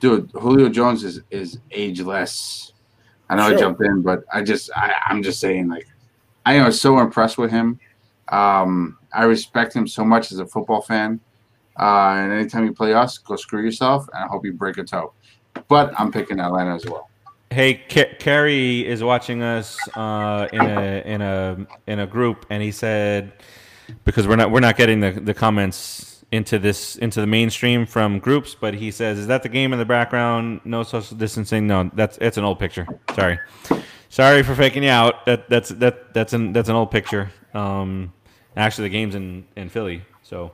Dude, Julio Jones is is ageless. I know I Sure. jumped in, but I just I, I'm just saying like I am so impressed with him. Um, I respect him so much as a football fan. Uh, and anytime you play us, go screw yourself, and I hope you break a toe. But I'm picking Atlanta as well. Hey, Carrie is watching us uh, in a in a in a group, and he said because we're not we're not getting the, the comments into this into the mainstream from groups, but he says, "Is that the game in the background? No social distancing? No, that's it's an old picture. Sorry, sorry for faking you out. That that's that that's an that's an old picture. Um, actually, the game's in in Philly, so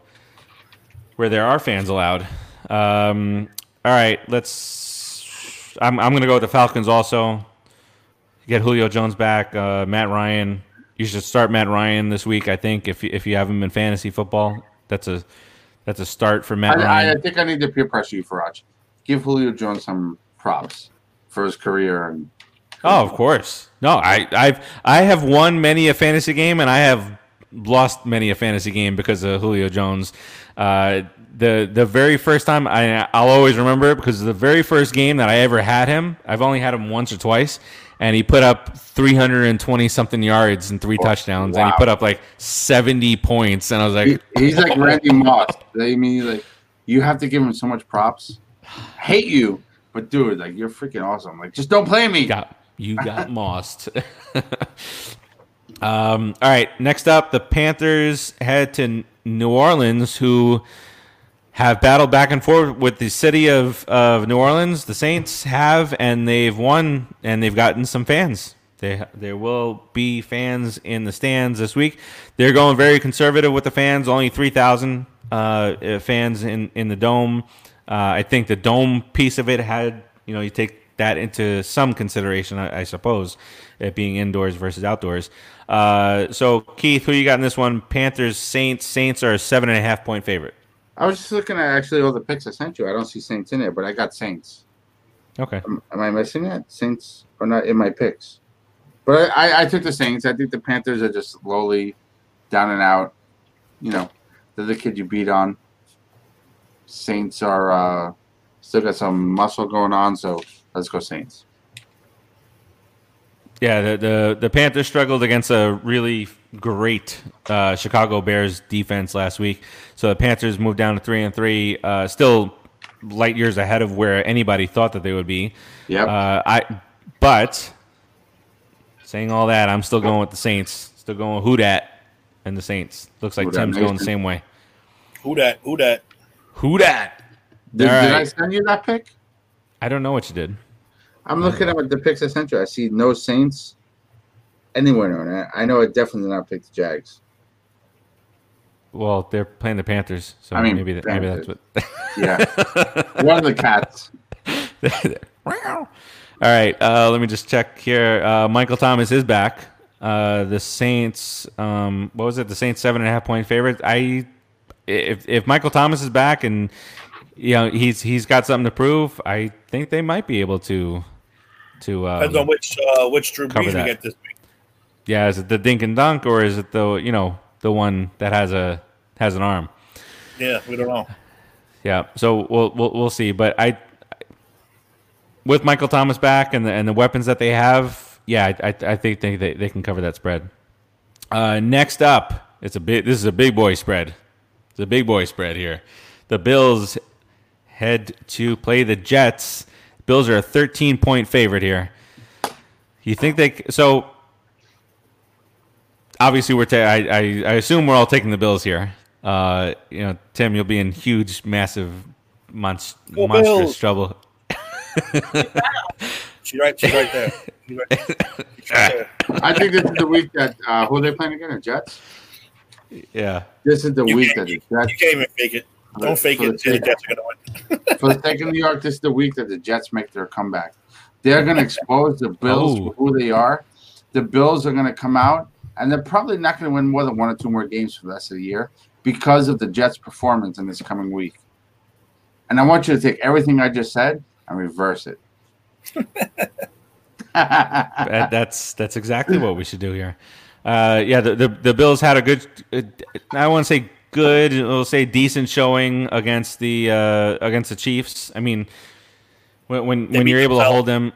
where there are fans allowed. Um, all right, let's. I'm I'm gonna go with the Falcons also. Get Julio Jones back. Uh, Matt Ryan. You should start Matt Ryan this week. I think if you- if you have him in fantasy football, that's a that's a start for Matt I, I, Ryan. I think I need to peer pressure you, Farace. Give Julio Jones some props for his career and Oh, of course. No, I I've I have won many a fantasy game, and I have lost many a fantasy game because of Julio Jones. Uh, the the very first time I I'll always remember it because the very first game that I ever had him, I've only had him once or twice, and he put up 320 something yards and three touchdowns, and he put up like 70 points, and I was he, like, he's like Randy Moss. I mean, like you have to give him so much props. hate you, but dude, like you're freaking awesome. Like just don't play me. Got you got mossed. um, all right, next up, the Panthers head to New Orleans, who have battled back and forth with the city of, of New Orleans. The Saints have, and they've won, and they've gotten some fans. They, there will be fans in the stands this week. They're going very conservative with the fans. Only three thousand uh, fans in in the dome. Uh, I think the dome piece of it had you know you take that into some consideration, I, I suppose, it being indoors versus outdoors. Uh, so Keith, who you got in this one? Panthers, Saints. Saints are a seven and a half point favorite. I was just looking at actually all the picks I sent you. I don't see Saints in there, but I got Saints. Okay. Am, am I missing it? Saints are not in my picks. But I, I, I took the Saints. I think the Panthers are just lowly down and out. You know, they're the kid you beat on. Saints are uh, still got some muscle going on, so let's go Saints. Yeah, the, the the Panthers struggled against a really great uh, Chicago Bears defense last week. So the Panthers moved down to three and three, uh, still light years ahead of where anybody thought that they would be. Yeah. Uh, I, but saying all that, I'm still going with the Saints. Still going with who dat and the Saints. Looks like Who Tim's going the same way. Who that? Who that? Who dat? Did, All did I send you that pick? I don't know what you did. I'm looking at the picks I sent you. I see no Saints anywhere on it. I know I definitely did not pick the Jags. Well, they're playing the Panthers, so I mean, maybe that, maybe that's what. Yeah. One of the cats. All right, uh, let me just check here. Uh, Michael Thomas is back. Uh, the Saints, um, what was it? The Saints seven and a half point favorite. I, if if Michael Thomas is back and you know he's he's got something to prove, I think they might be able to to. Depends on Um, which uh, which Drew Brees we get this week. yeah, is it the dink and dunk or is it the you know the one that has a has an arm? Yeah, we don't know. Yeah, so we'll we'll, we'll see. But I, with Michael Thomas back and the and the weapons that they have, yeah, I I, I think they, they they can cover that spread. Uh, next up, it's a big. This is a big boy spread. It's a big boy spread here. The Bills head to play the Jets. Bills are a 13 point favorite here. You think they so? Obviously, we're. Ta- I, I I assume we're all taking the Bills here. Uh, you know, Tim, you'll be in huge, massive, monst- Go monstrous Bills. trouble. She's right. She's right there. She's right, there. I think this is the week that uh, who are they playing again? The Jets. Yeah. This is the You week that the Jets. you can't even fake it. Don't fake it. the the Jets are going to win. For the sake of New York, this is the week that the Jets make their comeback. They're going to expose the Bills Oh. for who they are. The Bills are going to come out, and they're probably not going to win more than one or two more games for the rest of the year because of the Jets' performance in this coming week. And I want you to take everything I just said and reverse it. That, that's that's exactly what we should do here. Uh, yeah, the, the the Bills had a good. Uh, I want to say good. We'll say decent showing against the uh, against the Chiefs. I mean, when when, when you're able to hold them,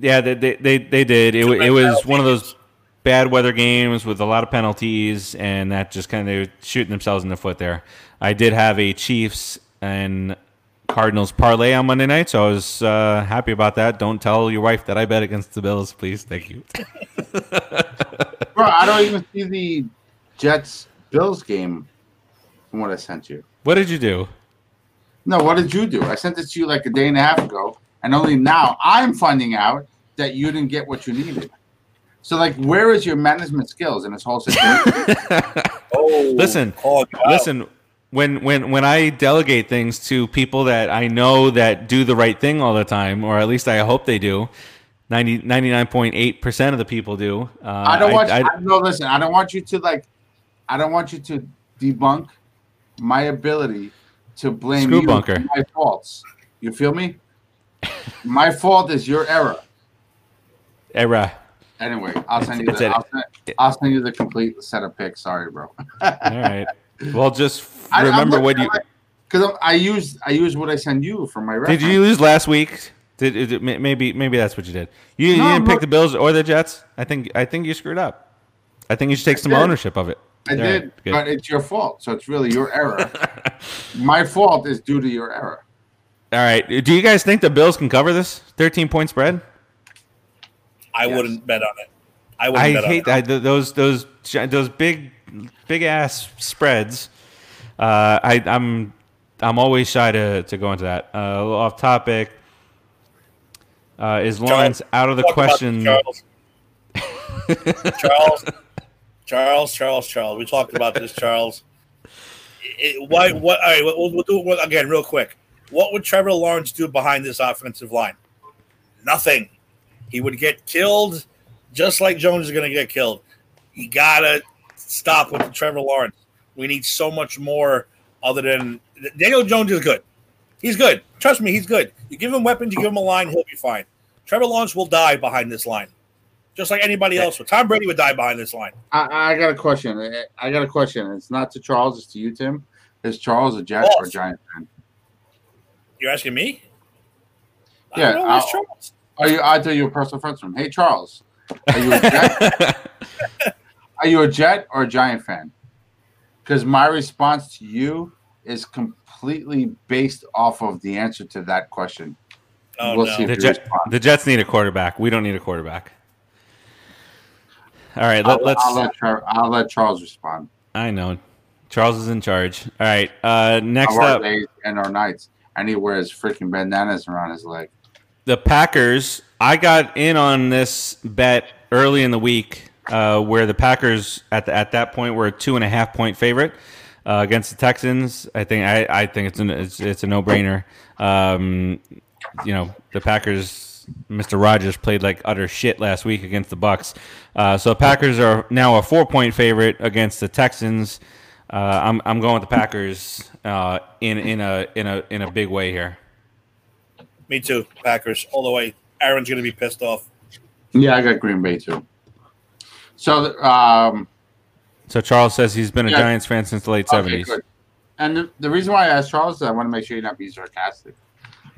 yeah, they they they, they did. It, it was one of those bad weather games with a lot of penalties, and that just kind of shooting themselves in the foot there. I did have a Chiefs and Cardinals parlay on Monday night, so I was uh, happy about that. Don't tell your wife that I bet against the Bills, please. Thank you. Bro, I don't even see the Jets Bills game from what I sent you. What did you do? No, what did you do? I sent it to you like a day and a half ago, and only now I'm finding out that you didn't get what you needed. So, like, where is your management skills in this whole situation? Oh, Listen, called. Listen, when when when I delegate things to people that I know that do the right thing all the time, or at least I hope they do, 99.8 percent of the people do. Uh, I don't want. I, I, no, listen. I don't want you to like. I don't want you to debunk my ability to blame Screw you bunker. for my faults. You feel me? my fault is your error. era. Anyway, I'll send you the. I'll send, I'll send you the complete set of picks. Sorry, bro. All right. Well, just I- remember what you Because I used I used what I send you for my reference. did. You lose last week. Did, it- maybe maybe that's what you did. You, you didn't no. pick the Bills or the Jets. I think I think you screwed up. I think you should take some did. ownership of it. I All did, right, good. but it's your fault. So it's really your error. my fault is due to your error. All right. Do you guys think the Bills can cover this 13 point spread? I Yes. wouldn't bet on it. I wouldn't I bet hate on it. that those those those big big ass spreads. Uh, I, I'm I'm always shy to, to go into that. Uh, a little off topic. Uh, is Lawrence out of the question? Charles. Charles, Charles, Charles, Charles. We talked about this, Charles. It- why? What? All right, we'll, we'll do it again, real quick. What would Trevor Lawrence do behind this offensive line? Nothing. He would get killed, just like Jones is going to get killed. You gotta stop with Trevor Lawrence. We need so much more other than Daniel Jones is good. He's good. Trust me, he's good. You give him weapons, you give him a line, he'll be fine. Trevor Lawrence will die behind this line, just like anybody else would. Tom Brady would die behind this line. I, I got a question. I got a question. It's not to Charles. It's to you, Tim. Is Charles a Jet or False. Giant fan? You're asking me? I Yeah, don't know, I'll- Charles. Are you? I thought you were personal friends from. Hey, Charles. Are you a Jet? are you a Jet or a Giant fan? Because my response to you is completely based off of the answer to that question. Oh, We'll no. see. the, Jet, the Jets need a quarterback. We don't need a quarterback. All right, let, I'll, let's. I'll let Char- I'll let Charles respond. I know. Charles is in charge. All right. Uh, next Our up, days and our nights, and he wears freaking bandanas around his leg. the Packers. I got in on this bet early in the week, uh, where the Packers at the, at that point were a two and a half point favorite uh, against the Texans. I think I, I think it's an, it's, it's a no brainer. Um, you know the Packers. Mr. Rogers played like utter shit last week against the Bucks. Uh, so the Packers are now a four point favorite against the Texans. Uh, I'm I'm going with the Packers uh, in in a in a in a big way here. Me too. Packers all the way. Aaron's going to be pissed off. Yeah, I got Green Bay too. So, um, So Charles says he's been a Yeah. Giants fan since the late seventies. good. And the, the reason why I asked Charles is I want to make sure you're not being sarcastic.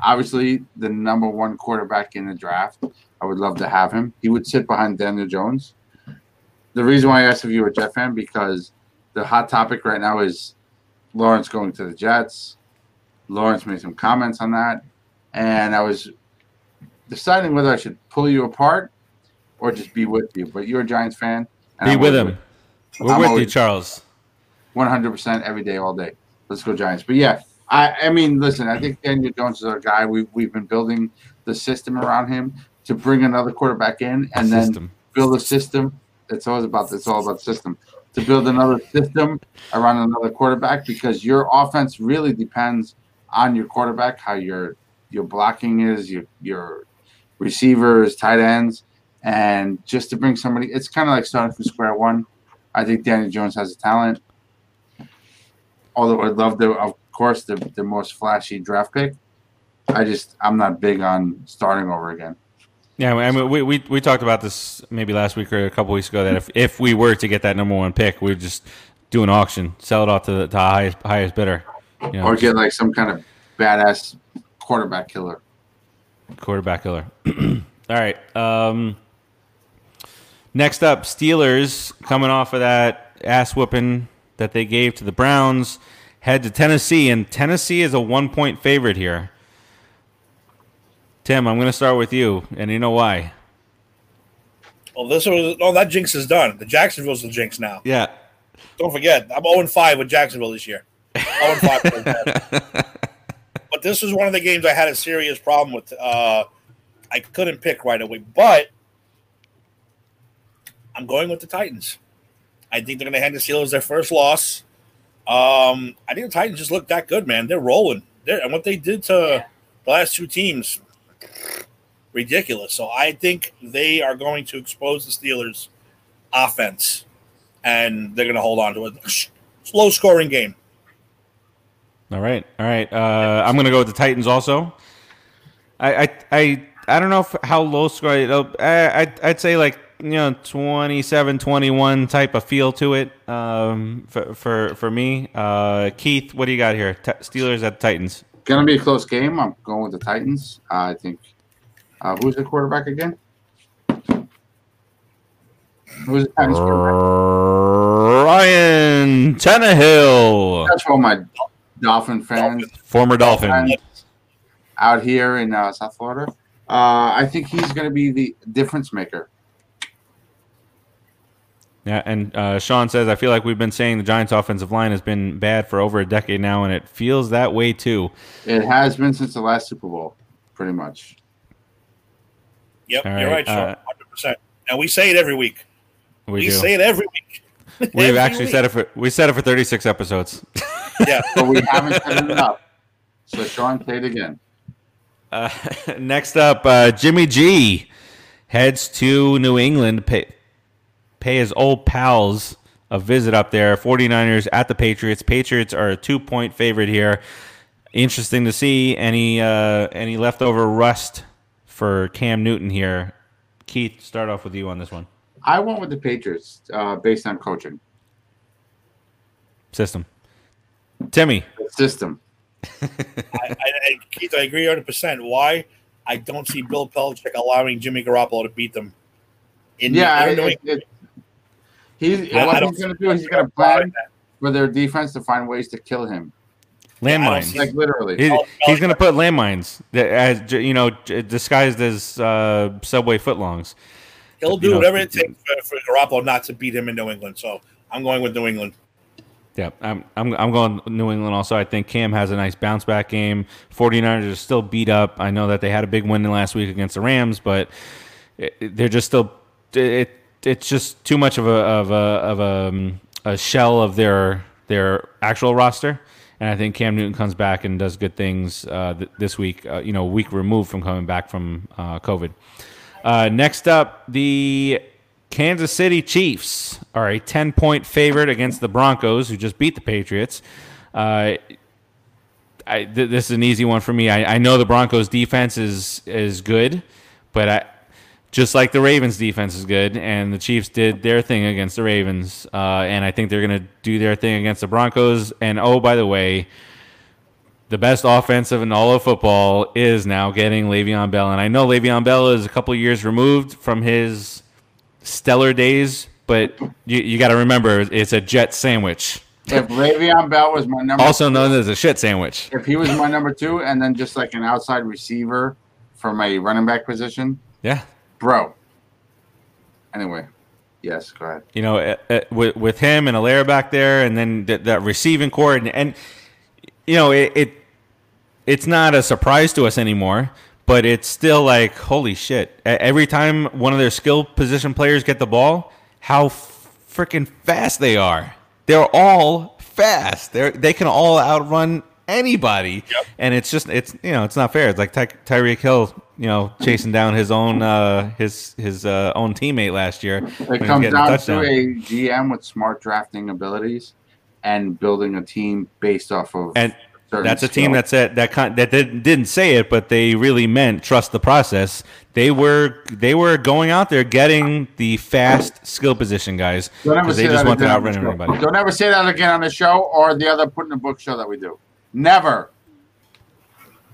Obviously, the number one quarterback in the draft, I would love to have him. He would sit behind Daniel Jones. The reason why I asked if you were a Jet fan because the hot topic right now is Lawrence going to the Jets. Lawrence made some comments on that, and I was deciding whether I should pull you apart or just be with you. But you're a Giants fan. Be I'm with him. We're I'm with you, Charles. one hundred percent every day, all day. Let's go Giants. But yeah, I, I mean, listen, I think Daniel Jones is our guy. We we've been building the system around him to bring another quarterback in and then System. build a system. It's always about it's all about system. To build another system around another quarterback because your offense really depends on your quarterback, how your your blocking is, your your receivers, tight ends, and just to bring somebody, it's kind of like starting from square one. I think Daniel Jones has a talent. Although I'd love to, of course, the the most flashy draft pick. I just I'm not big on starting over again. Yeah, I mean, we, we we talked about this maybe last week or a couple weeks ago that if, if we were to get that number one pick, we'd just do an auction, sell it off to the, to the highest highest bidder, you know, or get like some kind of badass quarterback killer. quarterback killer. All right. Um, next up, Steelers coming off of that ass whooping that they gave to the Browns, head to Tennessee, and Tennessee is a one point favorite here. Tim, I'm going to start with you, and you know why? Well, this was oh that jinx is done. The Jacksonville's the jinx now. Yeah. Don't forget, I'm 0 5 with Jacksonville this year. 0 5. with but this was one of the games I had a serious problem with. Uh, I couldn't pick right away, but I'm going with the Titans. I think they're going to hand the Steelers their first loss. Um, I think the Titans just look that good, man. They're rolling. They're, and what they did to the last two teams, ridiculous. So I think they are going to expose the Steelers' offense, and they're going to hold on to it. Slow scoring game. All right, all right. Uh, I'm gonna go with the Titans also. I I I, I don't know if, how low score. I I'd, I'd say like you know 27, 21 type of feel to it. Um, for for for me, uh, Keith, what do you got here? T- Steelers at Titans. Gonna be a close game. I'm going with the Titans. Uh, I think. Uh, who's the quarterback again? Who's the Titans quarterback? Ryan Tannehill, That's for all my Dolphin fans. former Dolphin. Out here in uh, South Florida. Uh, I think he's going to be the difference maker. Yeah, and uh, Sean says, I feel like we've been saying the Giants' offensive line has been bad for over a decade now, and it feels that way too. It has been since the last Super Bowl, pretty much. Yep, All you're right, right, Sean. uh, 100%. And we say it every week. We, We, do. say it every week. We've Every actually week. said it for we said it for 36 episodes. Yeah. But we haven't said it enough. So, Sean, say it again. Uh, next up, uh, Jimmy G heads to New England, pay, pay his old pals a visit up there. 49ers at the Patriots. Patriots are a two point favorite here. Interesting to see any uh, any leftover rust for Cam Newton here. Keith, start off with you on this one. I went with the Patriots uh, based on coaching System. Timmy. system. I, I, I, Keith, I agree 100%. Why? I don't see Bill Belichick allowing Jimmy Garoppolo to beat them. In Yeah, in it, New it, it, he's I- I what don't he's going to do is he's going to plan for their defense to find ways to kill him, Landmines. like literally. He, he's going to put landmines that as you know disguised as uh, subway footlongs. He'll you do know, whatever it takes for, for Garoppolo not to beat him in New England. So I'm going with New England. Yeah, I'm, I'm I'm going New England also. I think Cam has a nice bounce back game. 49ers are still beat up. I know that they had a big win last week against the Rams, but it, it- they're just still it it's just too much of a of a of a, um, a shell of their their actual roster. And I think Cam Newton comes back and does good things uh, th- this week. Uh, you know, week removed from coming back from uh, COVID. Uh, next up, the Kansas City Chiefs are a 10 point favorite against the Broncos, who just beat the Patriots. Uh, I, th- this is an easy one for me. I, I know the Broncos defense is is good, but I, just like the Ravens defense is good, and the Chiefs did their thing against the Ravens, uh, and I think they're going to do their thing against the Broncos. And oh, by the way, the best offensive in all of football is now getting Le'Veon Bell, and I know Le'Veon Bell is a couple years removed from his stellar days, but you, you got to remember it's a jet sandwich, If Le'Veon Bell was my number, also known as a shit sandwich. if he was my number two, and then just like an outside receiver for my running back position, Yeah, bro. Anyway, yes, go ahead. you know, uh, uh, with with him and Helaire back there, and then that, that receiving corps, and, and you know, it, it it's not a surprise to us anymore. But it's still like holy shit! Every time one of their skill position players get the ball, how freaking fast they are! They're all fast. They are they can all outrun anybody, Yep. and it's just it's you know it's not fair. It's like Ty- Tyreek Hill, you know, chasing down his own uh, his his uh, own teammate last year. It comes a down to a GM with smart drafting abilities and building a team based off of and that's a team skill. that said that con- that did, didn't say it, but they really meant trust the process. They were they were going out there getting the fast skill position guys Don't ever because they say just that wanted to again on outrun the show. everybody. Don't ever say that again on the show or the other put in the book show that we do. Never.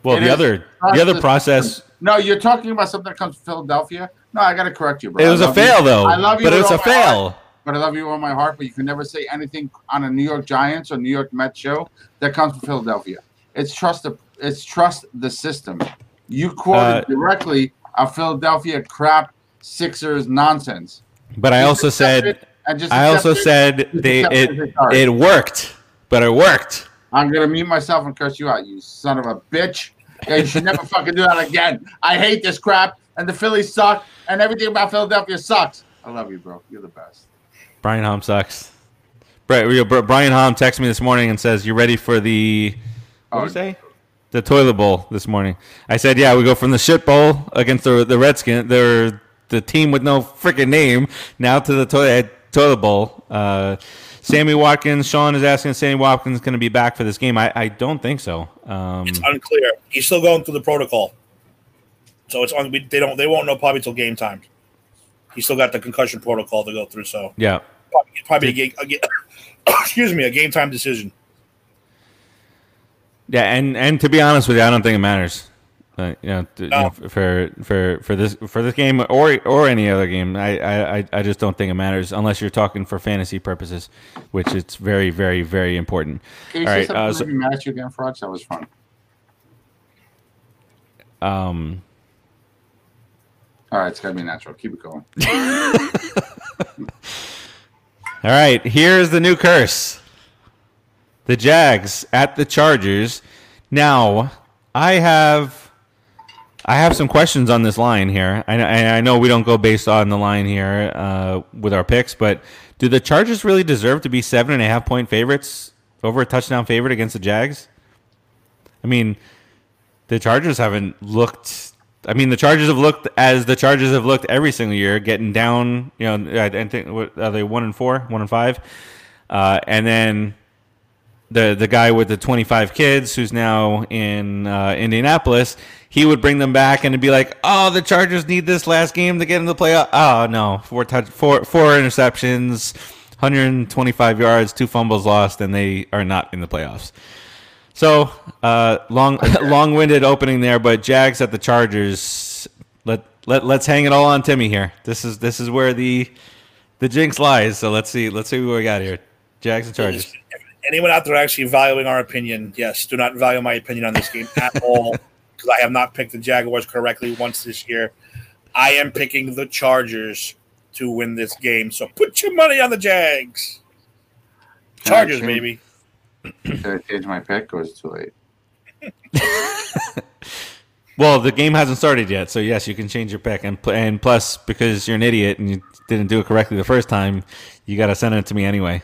Well, It the other the other process system. No, you're talking about something that comes from Philadelphia. No, I got to correct you, bro. it was a love you. fail though, I love you but it was a heart. fail. But I love you on my heart. But you can never say anything on a New York Giants or New York Mets show that comes from Philadelphia. It's trust the it's trust the system. You quoted Uh, directly a Philadelphia crap Sixers nonsense. But I also said and just I also it. said they it it as a start. it worked, but it worked. I'm gonna mute myself and curse you out, you son of a bitch. You should never fucking do that again. I hate this crap, and the Phillies suck, and everything about Philadelphia sucks. I love you, bro. You're the best. Brian Hom sucks. Bri- we- Bri- Brian Hom texts me this morning and says, "You ready for the what Oh, you say? The toilet bowl this morning." I said, "Yeah, we go from the shit bowl against the the Redskins, the the team with no freaking name, now to the toilet toilet bowl." Uh, Sammy Watkins, Sean is asking, if "Sammy Watkins going to be back for this game?" I, I don't think so. Um, It's unclear. He's still going through the protocol, so it's on. They don't. They won't know probably till game time. He's still got the concussion protocol to go through, so yeah, probably, probably a game. A, excuse me, a game time decision. Yeah, and and to be honest with you, I don't think it matters. Uh, you know, t- you know, for for for this for this game or or any other game, I, I I- I just don't think it matters unless you're talking for fantasy purposes, which it's very very very important. Can you All say right, something uh, that so- made me mad at you again, Frogs? That was fun. Um, All right, it's gotta be natural. Keep it going. all right, here's the new curse. The Jags at the Chargers. Now, I have I have some questions on this line here. I, I know we don't go based on the line here uh, with our picks, but do the Chargers really deserve to be seven and a half point favorites over a touchdown favorite against the Jags? I mean, the Chargers haven't looked. I mean, the Chargers have looked as the Chargers have looked every single year, getting down. You know, I, think are they one and four, one and five, uh, and then the the guy with the 25 kids who's now in uh, Indianapolis, he would bring them back and be like, "Oh, the Chargers need this last game to get in the playoff." Oh no, four touch, four four interceptions, 125 yards, two fumbles lost, and they are not in the playoffs. So uh, long long winded opening there, but Jags at the Chargers. Let let let's hang it all on Timmy here. This is this is where the the jinx lies. So let's see let's see what we got here. Jags and Chargers. Anyone out there actually valuing our opinion? Yes, do not value my opinion on this game at all because I have not picked the Jaguars correctly once this year. I am picking the Chargers to win this game. So put your money on the Jags. Chargers, change- baby. Did I change my pick or was it too late? Well, the game hasn't started yet, so yes, you can change your pick. And and plus, because you're an idiot and you didn't do it correctly the first time, you got to send it to me anyway.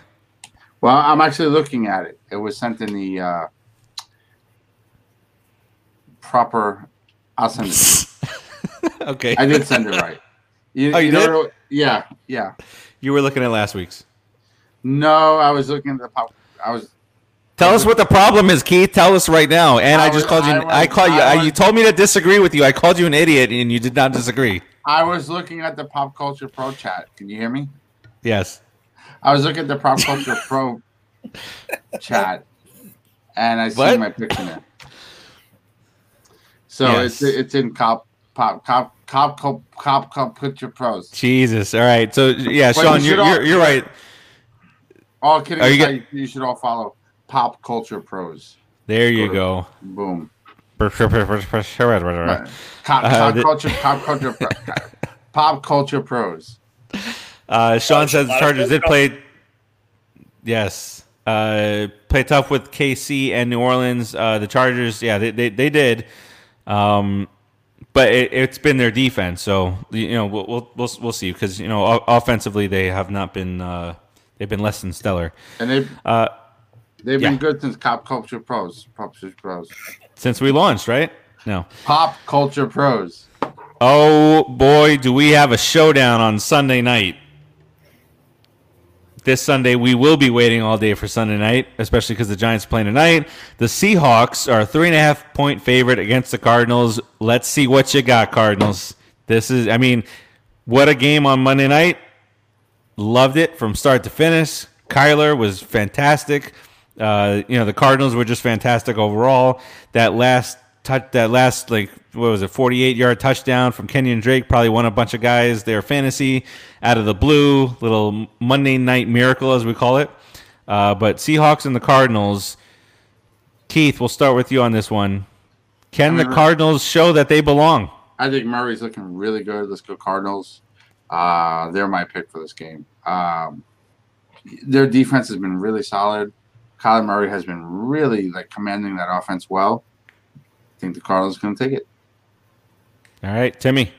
Well, I'm actually looking at it. It was sent in the uh, proper. I'll send it. okay, I did send it right. You, Oh, you know did? what- Yeah, yeah. you were looking at last week's. No, I was looking at the pop. I was. Tell us what the problem is, Keith. Tell us right now. And I, I just called you. I I, called you. I was- you told me to disagree with you. I called you an idiot, and you did not disagree. I was looking at the pop culture pro chat. Can you hear me? Yes. I was looking at the pop culture pro chat, and I see my picture there. So Yes. it's it's in cop pop cop cop cop cop cop picture pros. Jesus. All right. So yeah, But Sean, you you're, all- you're, you're right. All kidding you aside, you, should all follow pop culture pros. There you Go go. Boom. Cop, Uh, pop culture pop culture pop culture pros. Uh, Sean says the Chargers did play. Yes, uh, play tough with KC and New Orleans. Uh, the Chargers, yeah, they they, they did, um, but it, it's been their defense. So you know we'll we'll we'll, we'll see because you know o- offensively they have not been uh, they've been less than stellar And they've uh, they've yeah. been good since pop culture pros. Pop culture pros. since we launched. Right? No. Pop culture pros. Oh boy, do we have a showdown on Sunday night. This Sunday, we will be waiting all day for Sunday night, especially because the Giants playing tonight. The Seahawks are a three and a half point favorite against the Cardinals. Let's see what you got, Cardinals. This is, I mean, what a game on Monday night. Loved it from start to finish. Kyler was fantastic. Uh, you know, the Cardinals were just fantastic overall. That last touch, that last like what was it, forty-eight yard touchdown from Kenyon Drake probably won a bunch of guys their fantasy out of the blue. Little Monday night miracle, as we call it. Uh, but Seahawks and the Cardinals. Keith, we'll start with you on this one. Can the Mhm. Cardinals show that they belong? I think Murray's looking really good. Let's go Cardinals. Uh, they're my pick for this game. Um, their defense has been really solid. Kyler Murray has been really like commanding that offense well. I think the Cardinals are going to take it. All right, Timmy.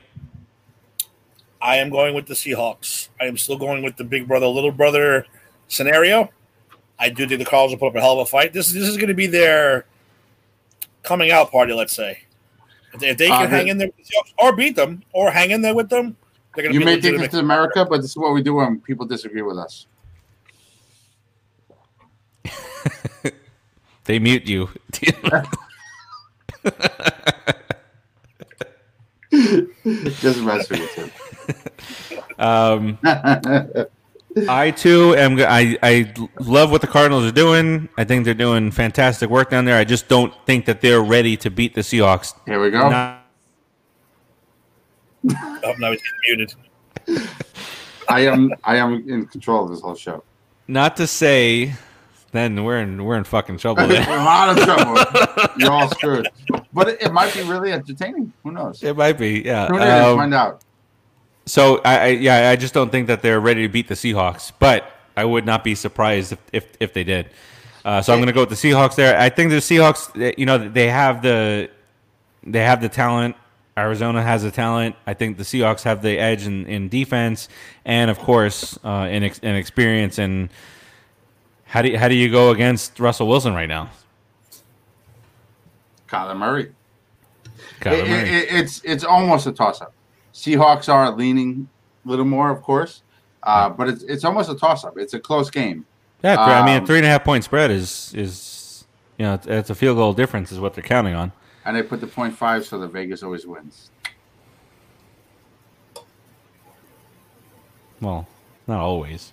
I am going with the Seahawks. I am still going with the big brother, little brother scenario. I do think the Cardinals will put up a hell of a fight. This, this is going to be their coming out party, let's say. If they, if they Uh, can hang in there with the Seahawks or beat them or hang in there with them, they're going to You may think legitimate. this is America, but this is what we do when people disagree with us. They mute you. Just messing with you. um, I too am. I I love what the Cardinals are doing. I think they're doing fantastic work down there. I just don't think that they're ready to beat the Seahawks. Here we go. Not- Oh, now he's getting muted. I am I am in control of this whole show. not to say, then we're in we're in fucking trouble. a There. lot of trouble. You're all screwed. but it, it might be really entertaining. Who knows? It might be. Yeah. In and Um, find out. So I, I yeah I just don't think that they're ready to beat the Seahawks, but I would not be surprised if if, if they did. Uh, so I'm going to go with the Seahawks there. I think the Seahawks, eh, you know, they have the they have the talent. Arizona has the talent. I think the Seahawks have the edge in, in defense, and of course, uh, in, ex- in experience. And how do you, how do you go against Russell Wilson right now? Kyler Murray. Kyler It- Murray. it- it's it's almost a toss up. Seahawks are leaning a little more, of course, uh, but it's it's almost a toss up. It's a close game. yeah, three- I mean, a um, three and a half point spread is is you know it's, it's a field goal difference is what they're counting on. and they put the point five, so the Vegas always wins. Well, not always.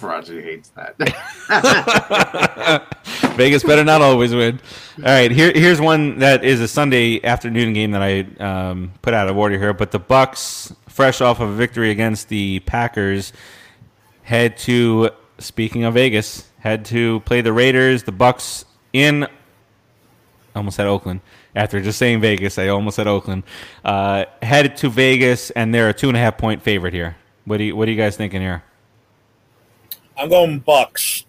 Roger hates that. Vegas better not always win. All right, here here's one that is a Sunday afternoon game that I um, put out of order here. But the Bucks, fresh off of a victory against the Packers, head to speaking of Vegas, head to play the Raiders. The Bucks in almost at Oakland. After just saying Vegas, I almost said Oakland. Uh, headed to Vegas, and they're a two and a half point favorite here. What do you What are you guys thinking here? I'm going Bucks.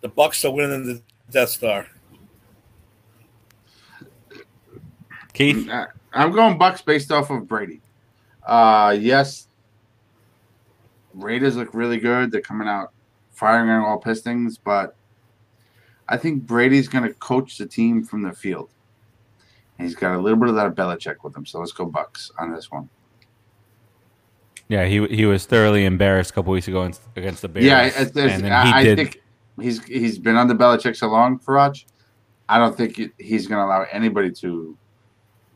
The Bucks are winning the Death Star. Keith, Uh, I'm going Bucks based off of Brady. Uh, yes, Raiders look really good. They're coming out firing on all pistons, but I think Brady's going to coach the team from the field. And he's got a little bit of that Belichick with him. So let's go Bucks on this one. Yeah, he he was thoroughly embarrassed a couple weeks ago against, the Bears. yeah, it's, it's, and I, I think he's he's been under Belichick so long, Faraj. I don't think he's going to allow anybody to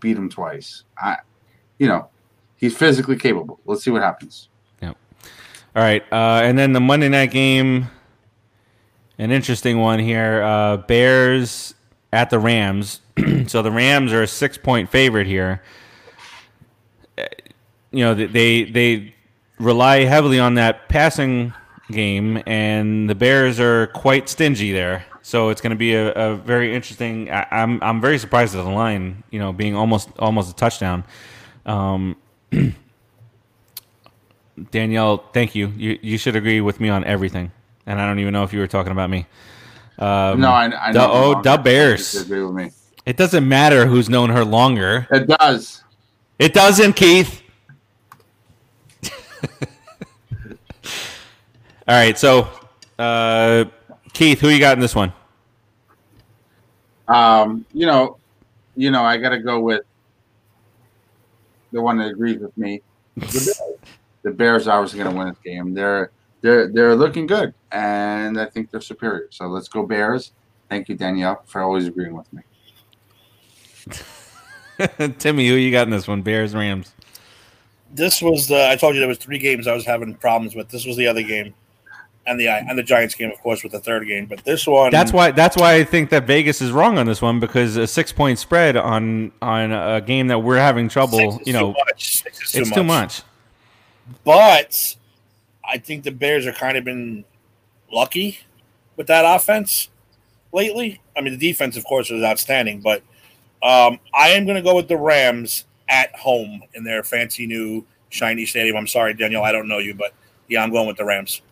beat him twice. I, you know, he's physically capable. Let's see what happens. Yeah. All right, uh, and then the Monday night game, an interesting one here. Uh, Bears at the Rams. so the Rams are a six point favorite here. You know they- they they rely heavily on that passing game, and the Bears are quite stingy there. So it's going to be a, a very interesting. I, I'm I'm very surprised at the line, you know, being almost almost a touchdown. Um, Danielle, thank you. You you should agree with me on everything, and I don't even know if you were talking about me. Um, No, I, I the- know. oh, the Bears. Disagree with me. It doesn't matter who's known her longer. It does. It doesn't, Keith. All right, so uh, Keith, who you got in this one? Um, you know, you know, I got to go with the one that agrees with me. The Bears, the Bears are obviously going to win this game. They're they're they're looking good, and I think they're superior. So let's go Bears. Thank you, Danielle, for always agreeing with me. Timmy, who you got in this one? Bears, Rams. This was the. I told you there was three games I was having problems with. This was the other game, and the and the Giants game, of course, with the third game. But this one, That's why. That's why I think that Vegas is wrong on this one because a six point spread on on a game that we're having trouble. You know, too much. Six is too it's too much. But I think the Bears are kind of been lucky with that offense lately. I mean, the defense, of course, is outstanding, but um, I am going to go with the Rams at home in their fancy new shiny stadium. I'm sorry, Daniel, I don't know you, but yeah, I'm going with the Rams.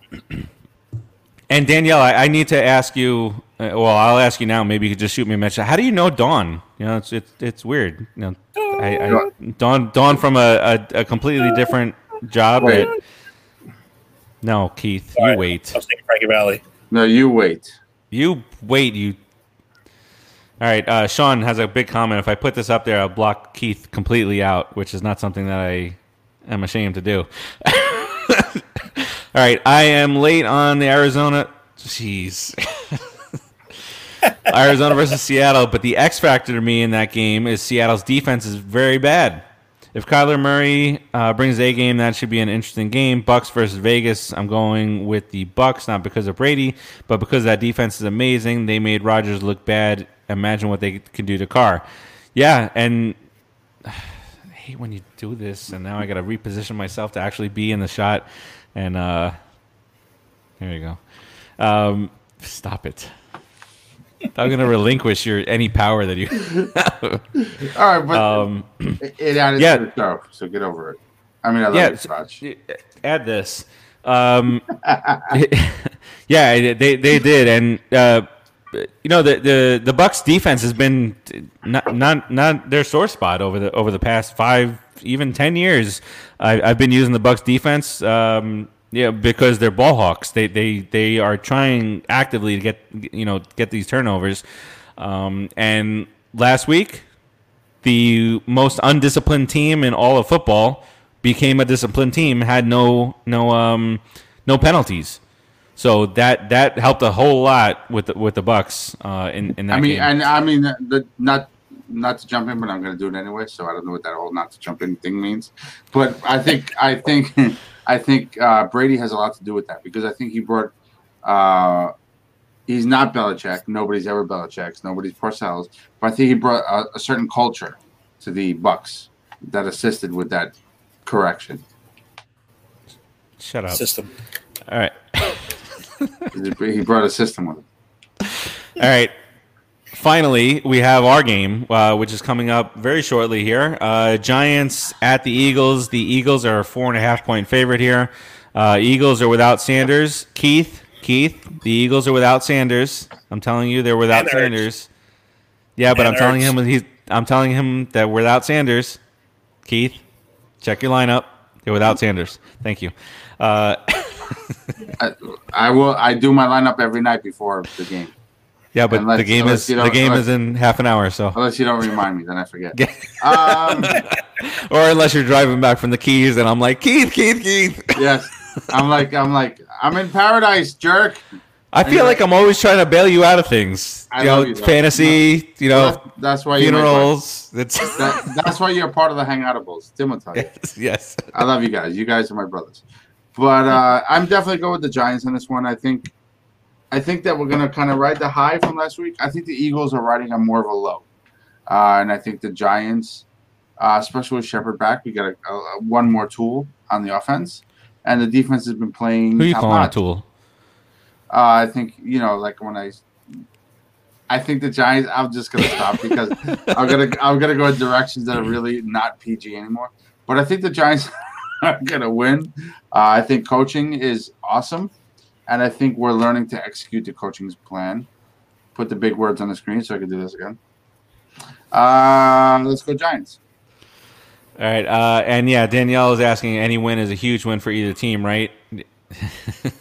And Danielle, I, I need to ask you. Uh, well, I'll ask you now. Maybe you could just shoot me a message. How do you know Dawn? You know, it's it's, it's weird. You know, I, I, Dawn Dawn from a, a, a completely different job. Wait. At, no, Keith, All you right. wait. I was thinking Frankie Valli. No, you wait. You wait. You. All right, uh, Sean has a big comment. If I put this up there, I'll block Keith completely out, which is not something that I am ashamed to do. All right, I am late on the Arizona. Jeez. Arizona versus Seattle, but the X factor to me in that game is Seattle's defense is very bad. If Kyler Murray uh, brings a game, that should be an interesting game. Bucks versus Vegas. I'm going with the Bucks, not because of Brady, but because that defense is amazing. They made Rodgers look bad. Imagine what they can do to Carr. Yeah, and I hate when you do this, and now I got to reposition myself to actually be in the shot. And uh, there you go. Um, stop it. I'm gonna relinquish your any power that you. All right, but um, it, it added yeah. to the show, so get over it. I mean, I love Yeah, you, Scotch. add this. Um, yeah, they they did, and uh, you know the the the Bucks defense has been not not not their sore spot over the over the past five even ten years. I, I've been using the Bucks defense. Um, yeah, because they're ball hawks. They they they are trying actively to get you know get these turnovers. Um, and last week, the most undisciplined team in all of football became a disciplined team. Had no no um no penalties. So that that helped a whole lot with the, with the Bucks uh, in in that I mean, game. and I mean, the, the not not to jump in, but I'm going to do it anyway. So I don't know what that whole not to jump in thing means. But I think I think I think uh, Brady has a lot to do with that because I think he brought. Uh, he's not Belichick. Nobody's ever Belichick's. Nobody's Parcells. But I think he brought a, a certain culture to the Bucks that assisted with that correction. Shut up. System. All right. He brought a system with him. All right. Finally, we have our game, uh, which is coming up very shortly here. Uh, Giants at the Eagles. The Eagles are a four and a half point favorite here. Uh, Eagles are without Sanders. Keith, Keith, the Eagles are without Sanders. I'm telling you, they're without And Ertz. Sanders. Yeah, but And I'm telling Ertz. him he's. I'm telling him that without Sanders. Keith, check your lineup. They're without Sanders. Thank you. I, I will. I do my lineup every night before the game. yeah, but Unless- the game is the game unless- is in half an hour, so. Unless you don't remind me, then I forget. Um, or unless you're driving back from the Keys, and I'm like Keith, Keith, Keith. yes, I'm like I'm like I'm in paradise, jerk. I feel like I'm always trying to bail you out of things. I you know, you, fantasy. You know, That's, that's why funerals. It's bro- That, that's why you're part of the Hangoutables. Tim will tell you. yes, yes. I love you guys. You guys are my brothers. But uh, I'm definitely going with the Giants on this one. I think, I think that we're gonna kind of ride the high from last week. I think the Eagles are riding on more of a low, uh, and I think the Giants, uh, especially with Shepard back, we got a, a, one more tool on the offense, and the defense has been playing. Who you calling a tool? Uh, I think you know, like when I, I think the Giants. I'm just gonna stop because I'm gonna I'm gonna go in directions that are really not PG anymore. But I think the Giants are gonna win. Uh, I think coaching is awesome, and I think we're learning to execute the coaching's plan. Put the big words on the screen so I can do this again. Uh, let's go Giants. All right, uh, and yeah, Danielle is asking. Any win is a huge win for either team, right?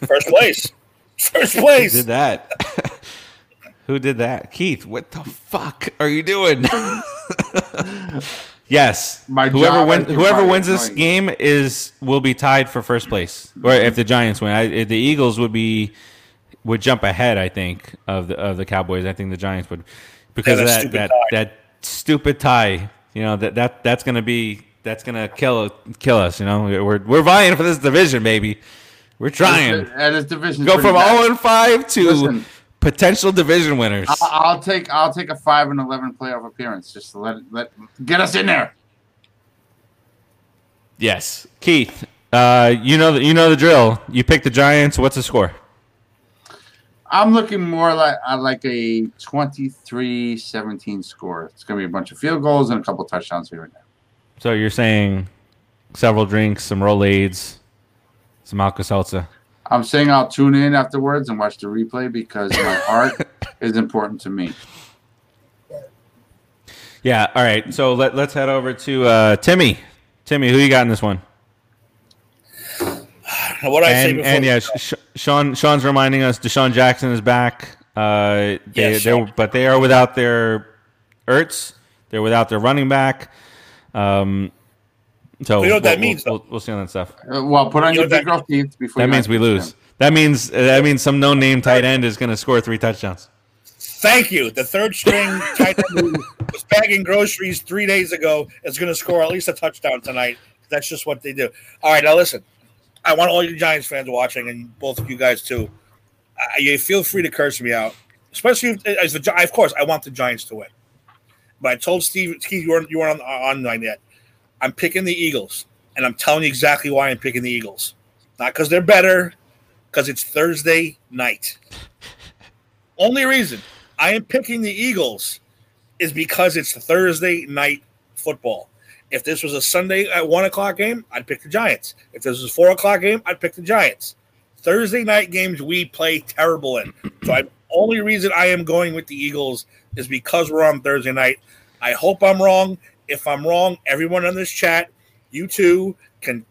First place. First place. Who did that? Who did that? Keith, what the fuck are you doing? yes. My whoever job win, whoever wins this game is will be tied for first place. Or if the Giants win, I, if the Eagles would be would jump ahead. I think of the of the Cowboys. I think the Giants would because Yeah, of that that stupid that tie. that stupid tie. You know that that that's gonna be that's gonna kill kill us. You know we're we're vying for this division, baby. We're trying. and this division Go from 0 and 5 to Listen. Potential division winners. I'll, I'll take I'll take a five and eleven playoff appearance just to let let get us in there. Yes, Keith. Uh, you know the, you know the drill. You pick the Giants. What's the score? I'm looking more like uh, like a 23-17 score. It's going to be a bunch of field goals and a couple touchdowns here and there. So you're saying several drinks, some Rolaids, some Alka-Seltzer. I'm saying I'll tune in afterwards and watch the replay because my heart is important to me. Yeah. All right. So let let's head over to uh, Timmy. Timmy, who you got in this one? What I say And, before and yeah. Sh- Sean Sean's reminding us DeSean Jackson is back. Uh, they, Yes, they but they are without their Ertz. They're without their running back. Um, so You know what that we'll- means, We'll, we'll see on that stuff. Uh, well, put on You your know big that- girl teeth before That you means we lose. him. That means that means some no name tight end is going to score three touchdowns. Thank you. The third string tight end who was bagging groceries three days ago is going to score at least a touchdown tonight. That's just what they do. All right, now listen. I want all you Giants fans watching, and both of you guys too. Uh, you feel free to curse me out, especially if, as the Gi- of course I want the Giants to win. But I told Steve, Steve, you weren't you weren't on online yet. I'm picking the Eagles, and I'm telling you exactly why I'm picking the Eagles. Not because they're better, because it's Thursday night. Only reason. I am picking the Eagles is because it's Thursday night football. If this was a Sunday at one o'clock game, I'd pick the Giants. If this was a four o'clock game, I'd pick the Giants. Thursday night games we play terrible in. So I only reason I am going with the Eagles is because we're on Thursday night. I hope I'm wrong. If I'm wrong, everyone on this chat, you too, can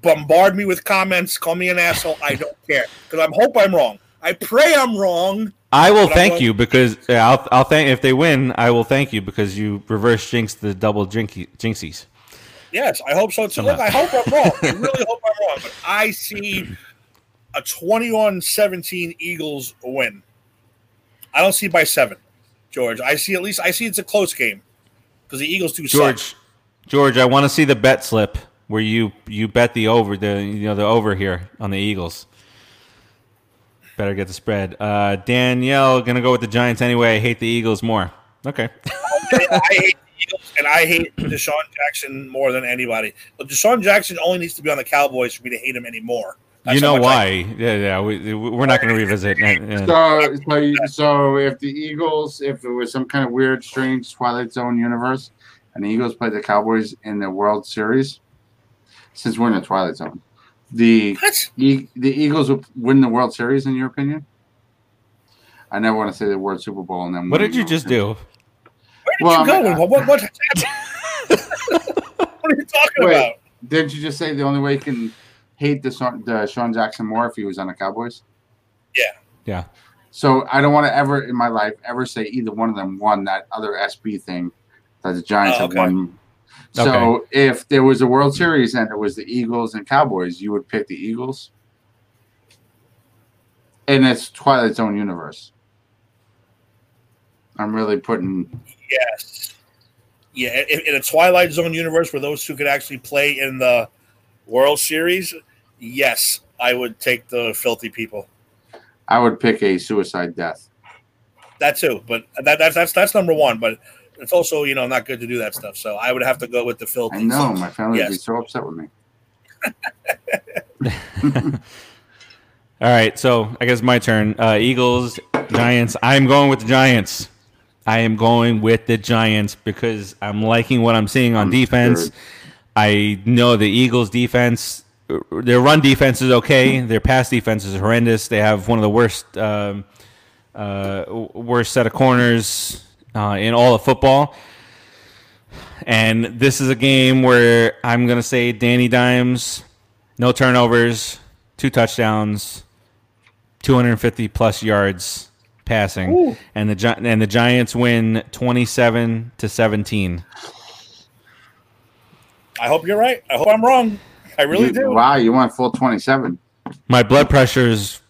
bombard me with comments, call me an asshole. I don't care because I hope I'm wrong. I pray I'm wrong. I will thank you because I'll, I'll thank if they win. I will thank you because you reverse jinx the double jinky, jinxies. Yes, I hope so too. Look, I hope I'm wrong. I really hope I'm wrong. But I see a 21-17 Eagles win. I don't see by seven, George. I see at least I see it's a close game because the Eagles do George. suck. George, I want to see the bet slip where you you bet the over the you know the over here on the Eagles. Better get the spread. Uh, Danielle gonna go with the Giants anyway. I hate the Eagles more. Okay. I hate the Eagles and I hate DeSean Jackson more than anybody. But DeSean Jackson only needs to be on the Cowboys for me to hate him anymore. That's you know much I- why? Yeah, yeah. We, we're not going to revisit. So, so, so if the Eagles, if it was some kind of weird, strange Twilight Zone universe, and the Eagles played the Cowboys in the World Series, since we're in the Twilight Zone, the E- the Eagles would win the World Series, in your opinion? I never want to say the word Super Bowl and then. What did you just do? Where did Well, you go? I'm- What, what, what, what are you talking Wait. about? Didn't you just say the only way you can hate the Sean, the Sean Jackson more if he was on the Cowboys? Yeah. Yeah. So I don't want to ever in my life ever say either one of them won that other SB thing that the Giants Oh, have won. So if there was a World Series and it was the Eagles and Cowboys, you would pick the Eagles. In its Twilight Zone universe. I'm really putting Yes. Yeah, in, in a Twilight Zone universe where those two could actually play in the World Series, yes, I would take the filthy people. I would pick a suicide death. That too, but that, that's that's that's number one. But it's also you know not good to do that stuff. So I would have to go with the filthy. I know my family would be so upset with me. All right, so I guess my turn. Uh, Eagles, Giants. I'm going with the Giants. I am going with the Giants because I'm liking what I'm seeing on I'm defense. scared. I know the Eagles' defense, their run defense is okay. Their pass defense is horrendous. They have one of the worst, um, uh, worst set of corners uh, in all of football. And this is a game where I'm going to say Danny Dimes, no turnovers, two touchdowns, 250 plus yards passing, Ooh. and the Gi- and the Giants win 27 to 17. I hope you're right. I hope I'm wrong. I really You- do. Wow, you went full 27. My blood pressure's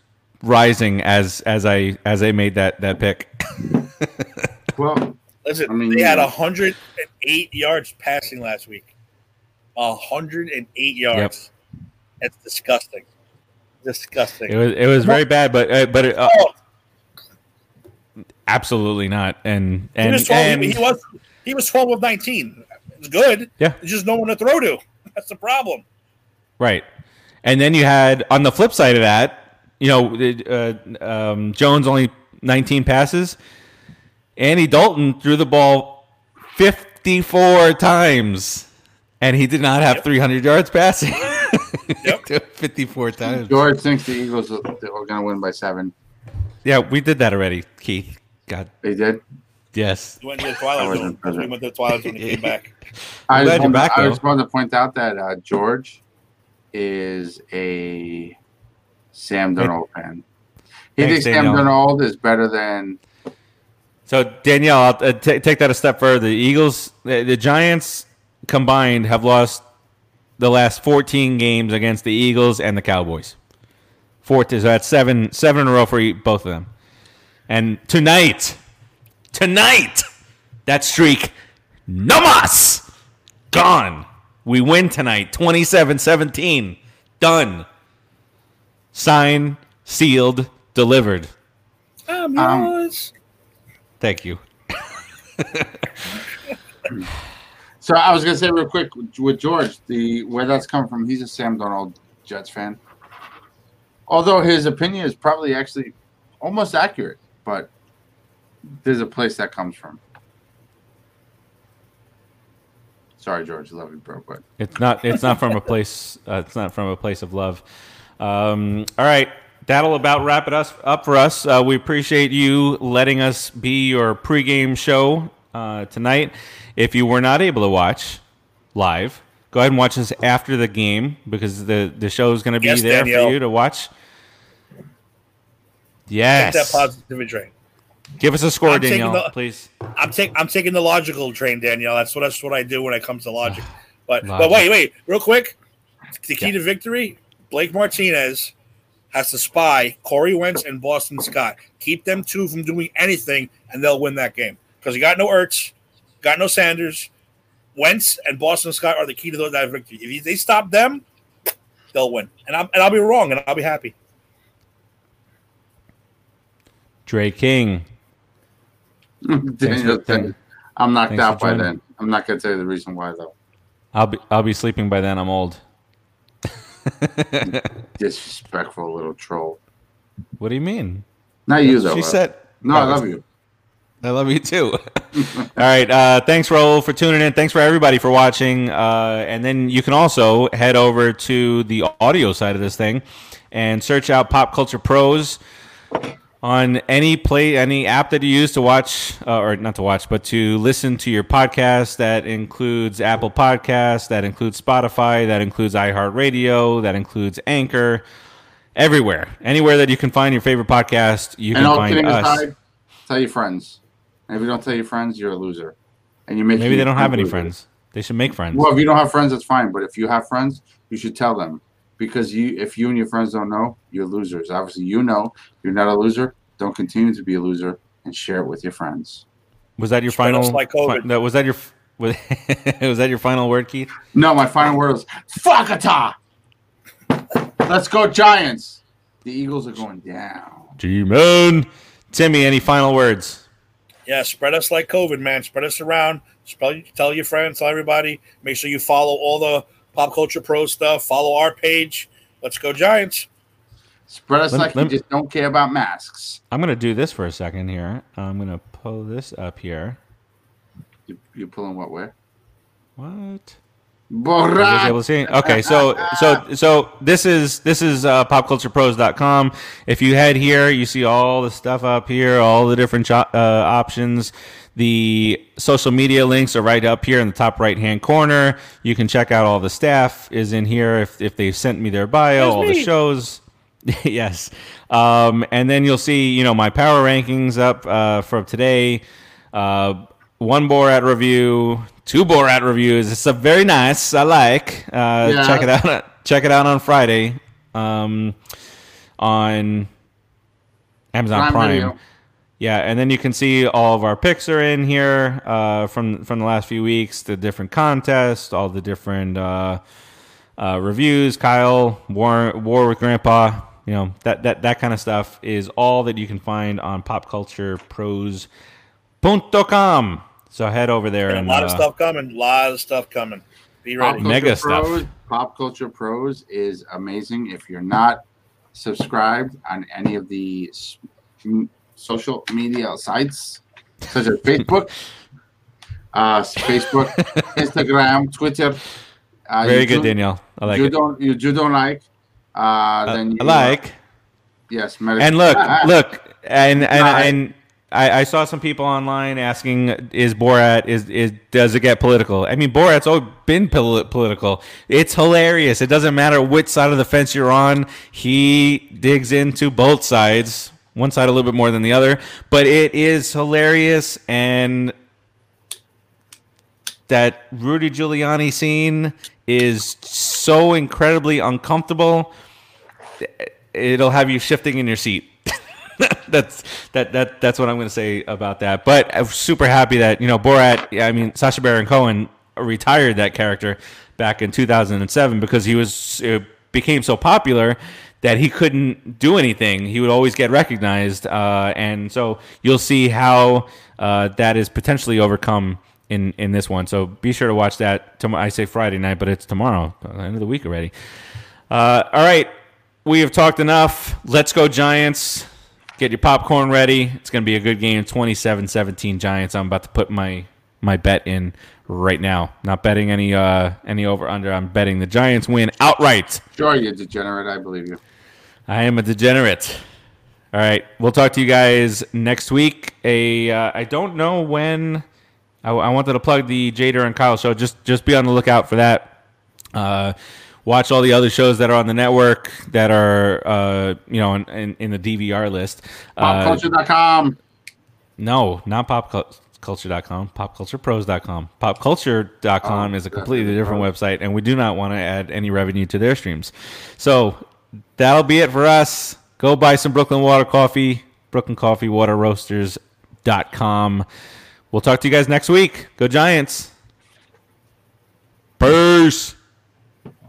rising as as I as I made that that pick. Well, Listen, I mean, they had you- 108 yards passing last week. 108 yards. It's disgusting. Disgusting. It was it was very bad, but uh, but it, uh, Oh, absolutely not. And he, and was 12, and he was he was 12 of 19. It's good. Yeah. There's just no one to throw to. That's the problem. Right. And then you had on the flip side of that, you know, uh, um, Jones only 19 passes. Andy Dalton threw the ball 54 times, and he did not have 300 yards passing. Yep. 54 times. George thinks the Eagles are, are going to win by seven. Yeah, we did that already, Keith. God, They did. yes. He went to the I Twilight wasn't Zone. We went to the Twilight Zone and came back. I glad just, wanted, back, I though. just wanted to point out that uh, George is a Sam Darnold fan. He Thanks, thinks Sam. Darnold is better than So Danielle, I'll uh, ta- take that a step further. The Eagles, the, the Giants combined have lost the last 14 games against the Eagles and the Cowboys. Four, so that's seven, seven in a row for both of them. And tonight, tonight, that streak, no mas, gone. We win tonight, 27-17, done. Signed, sealed, delivered. I'm Um, yours. Thank you. So I was gonna say real quick with George, the where that's come from. He's a Sam Darnold Jets fan. Although his opinion is probably actually almost accurate, but There's a place that comes from. Sorry, George. Love you, bro. But It's not. It's not from a place. Uh, it's not from a place of love. Um, all right, that'll about wrap it us up for us. Uh, we appreciate you letting us be your pregame show uh, tonight. If you were not able to watch live, go ahead and watch us after the game because the the show is going to be Yes, there Danielle. for you to watch. Yes, Take Yes. that positivity train. Give us a score, I'm Danielle, the- please. I'm taking I'm taking the logical train, Danielle. That's what that's what I do when it comes to logic. But but wait, wait, real quick. The key Yeah. to victory: Blake Martinez has to spy Corey Wentz and Boston Scott. Keep them two from doing anything, and they'll win that game because you got no Ertz, got no Sanders. Wentz and Boston Scott are the key to that victory. If they stop them, they'll win, and I'm and I'll be wrong, and I'll be happy. Dre King. Daniel, for- thank- I'm knocked out by joining. then. I'm not gonna tell you the reason why though. I'll be I'll be sleeping by then. I'm old. Disrespectful little troll. What do you mean? Not you though. She bro. said. No, I Oh, love you. I love you too. All right. Uh, thanks, Raul, for tuning in. Thanks for everybody for watching. Uh, and then you can also head over to the audio side of this thing and search out Pop Culture Pros on any play, any app that you use to watch, uh, or not to watch, but to listen to your podcast. That includes Apple Podcasts, that includes Spotify, that includes iHeartRadio, that includes Anchor. Everywhere, anywhere that you can find your favorite podcast, you And can find us. aside, tell your friends. And if you don't tell your friends, you're a loser. And you make Maybe they don't have any friends. They should make friends. Well, if you don't have friends, that's fine. But if you have friends, you should tell them because you, if you and your friends don't know, you're losers. Obviously, you know you're not a loser. Don't continue to be a loser and share it with your friends. Was that your Spread us final? like COVID. fi- no, was that your? Was, was that your final word, Keith? No, my final word is Fwakata. Let's go Giants. The Eagles are going down. G-Man. Timmy, any final words? Yeah, spread us like COVID, man. Spread us around. Spell, tell your friends, tell everybody. Make sure you follow all the pop culture pro stuff. Follow our page. Let's go Giants. Spread us Lem- like lem- you just don't care about masks. I'm gonna do this for a second here. I'm gonna pull this up here. You, you pulling what Where? What? Are you guys Borra. able to see? Okay, so so so this is this is uh, popculturepros.com. If you head here, you see all the stuff up here, all the different jo- uh, options. The social media links are right up here in the top right hand corner. You can check out all the staff is in here if if they've sent me their bio, That's all the shows. yes, um, and then you'll see you know my power rankings up uh, from today. Uh, one Borat review, two Borat reviews. It's a very nice. I like. Uh, Yeah. Check it out. Check it out on Friday. Um, on Amazon Prime Prime. Video. Yeah, and then you can see all of our picks are in here uh, from from the last few weeks, the different contests, all the different uh, uh, reviews. Kyle war war with Grandpa, you know that that that kind of stuff is all that you can find on popculturepros.com. So head over there And and, a lot of uh, stuff coming. A lot of stuff coming. Be Pop ready. Culture Mega stuff. Pros, Pop Culture Pros is amazing. If you're not subscribed on any of the s- m- social media sites, such as Facebook, uh, Facebook, Instagram, Twitter, uh, Very you good, Danielle. I like you it. don't you, you don't like, uh, Uh, then you I like. yes, And look, look, and and and I, I saw some people online asking, "Is Borat is is does it get political?" I mean, Borat's always been pol- political. It's hilarious. It doesn't matter which side of the fence you're on. He digs into both sides. One side a little bit more than the other, but it is hilarious and that Rudy Giuliani scene is so incredibly uncomfortable. It'll have you shifting in your seat. that's that that that's what I'm going to say about that. But I'm super happy that you know Borat. I mean, Sacha Baron Cohen retired that character back in 2007 because he was it became so popular that he couldn't do anything. He would always get recognized, uh, and so you'll see how uh, that is potentially overcome in in this one. So be sure to watch that. Tom- I say Friday night, but it's tomorrow, uh, end of the week already. Uh, all right, we have talked enough. Let's go Giants. Get your popcorn ready. It's going to be a good game. 27-17 Giants. I'm about to put my my bet in right now. Not betting any uh any over under. I'm betting the Giants win outright. Sure, you degenerate. I believe you. I am a degenerate. All right, we'll talk to you guys next week. A uh, I don't know when. I, I wanted to plug the Jader and Kyle show. Just just be on the lookout for that. Uh, watch all the other shows that are on the network that are uh, you know in, in, in the DVR list. Uh, Popculture.com. no, not popculture.com, popculturepros.com. Popculture.com Oh, is a completely different website, and we do not want to add any revenue to their streams. So that'll be it for us. Go buy some Brooklyn Water Coffee, Brooklyn Coffee Water We'll talk to you guys next week. Go Giants. Peace.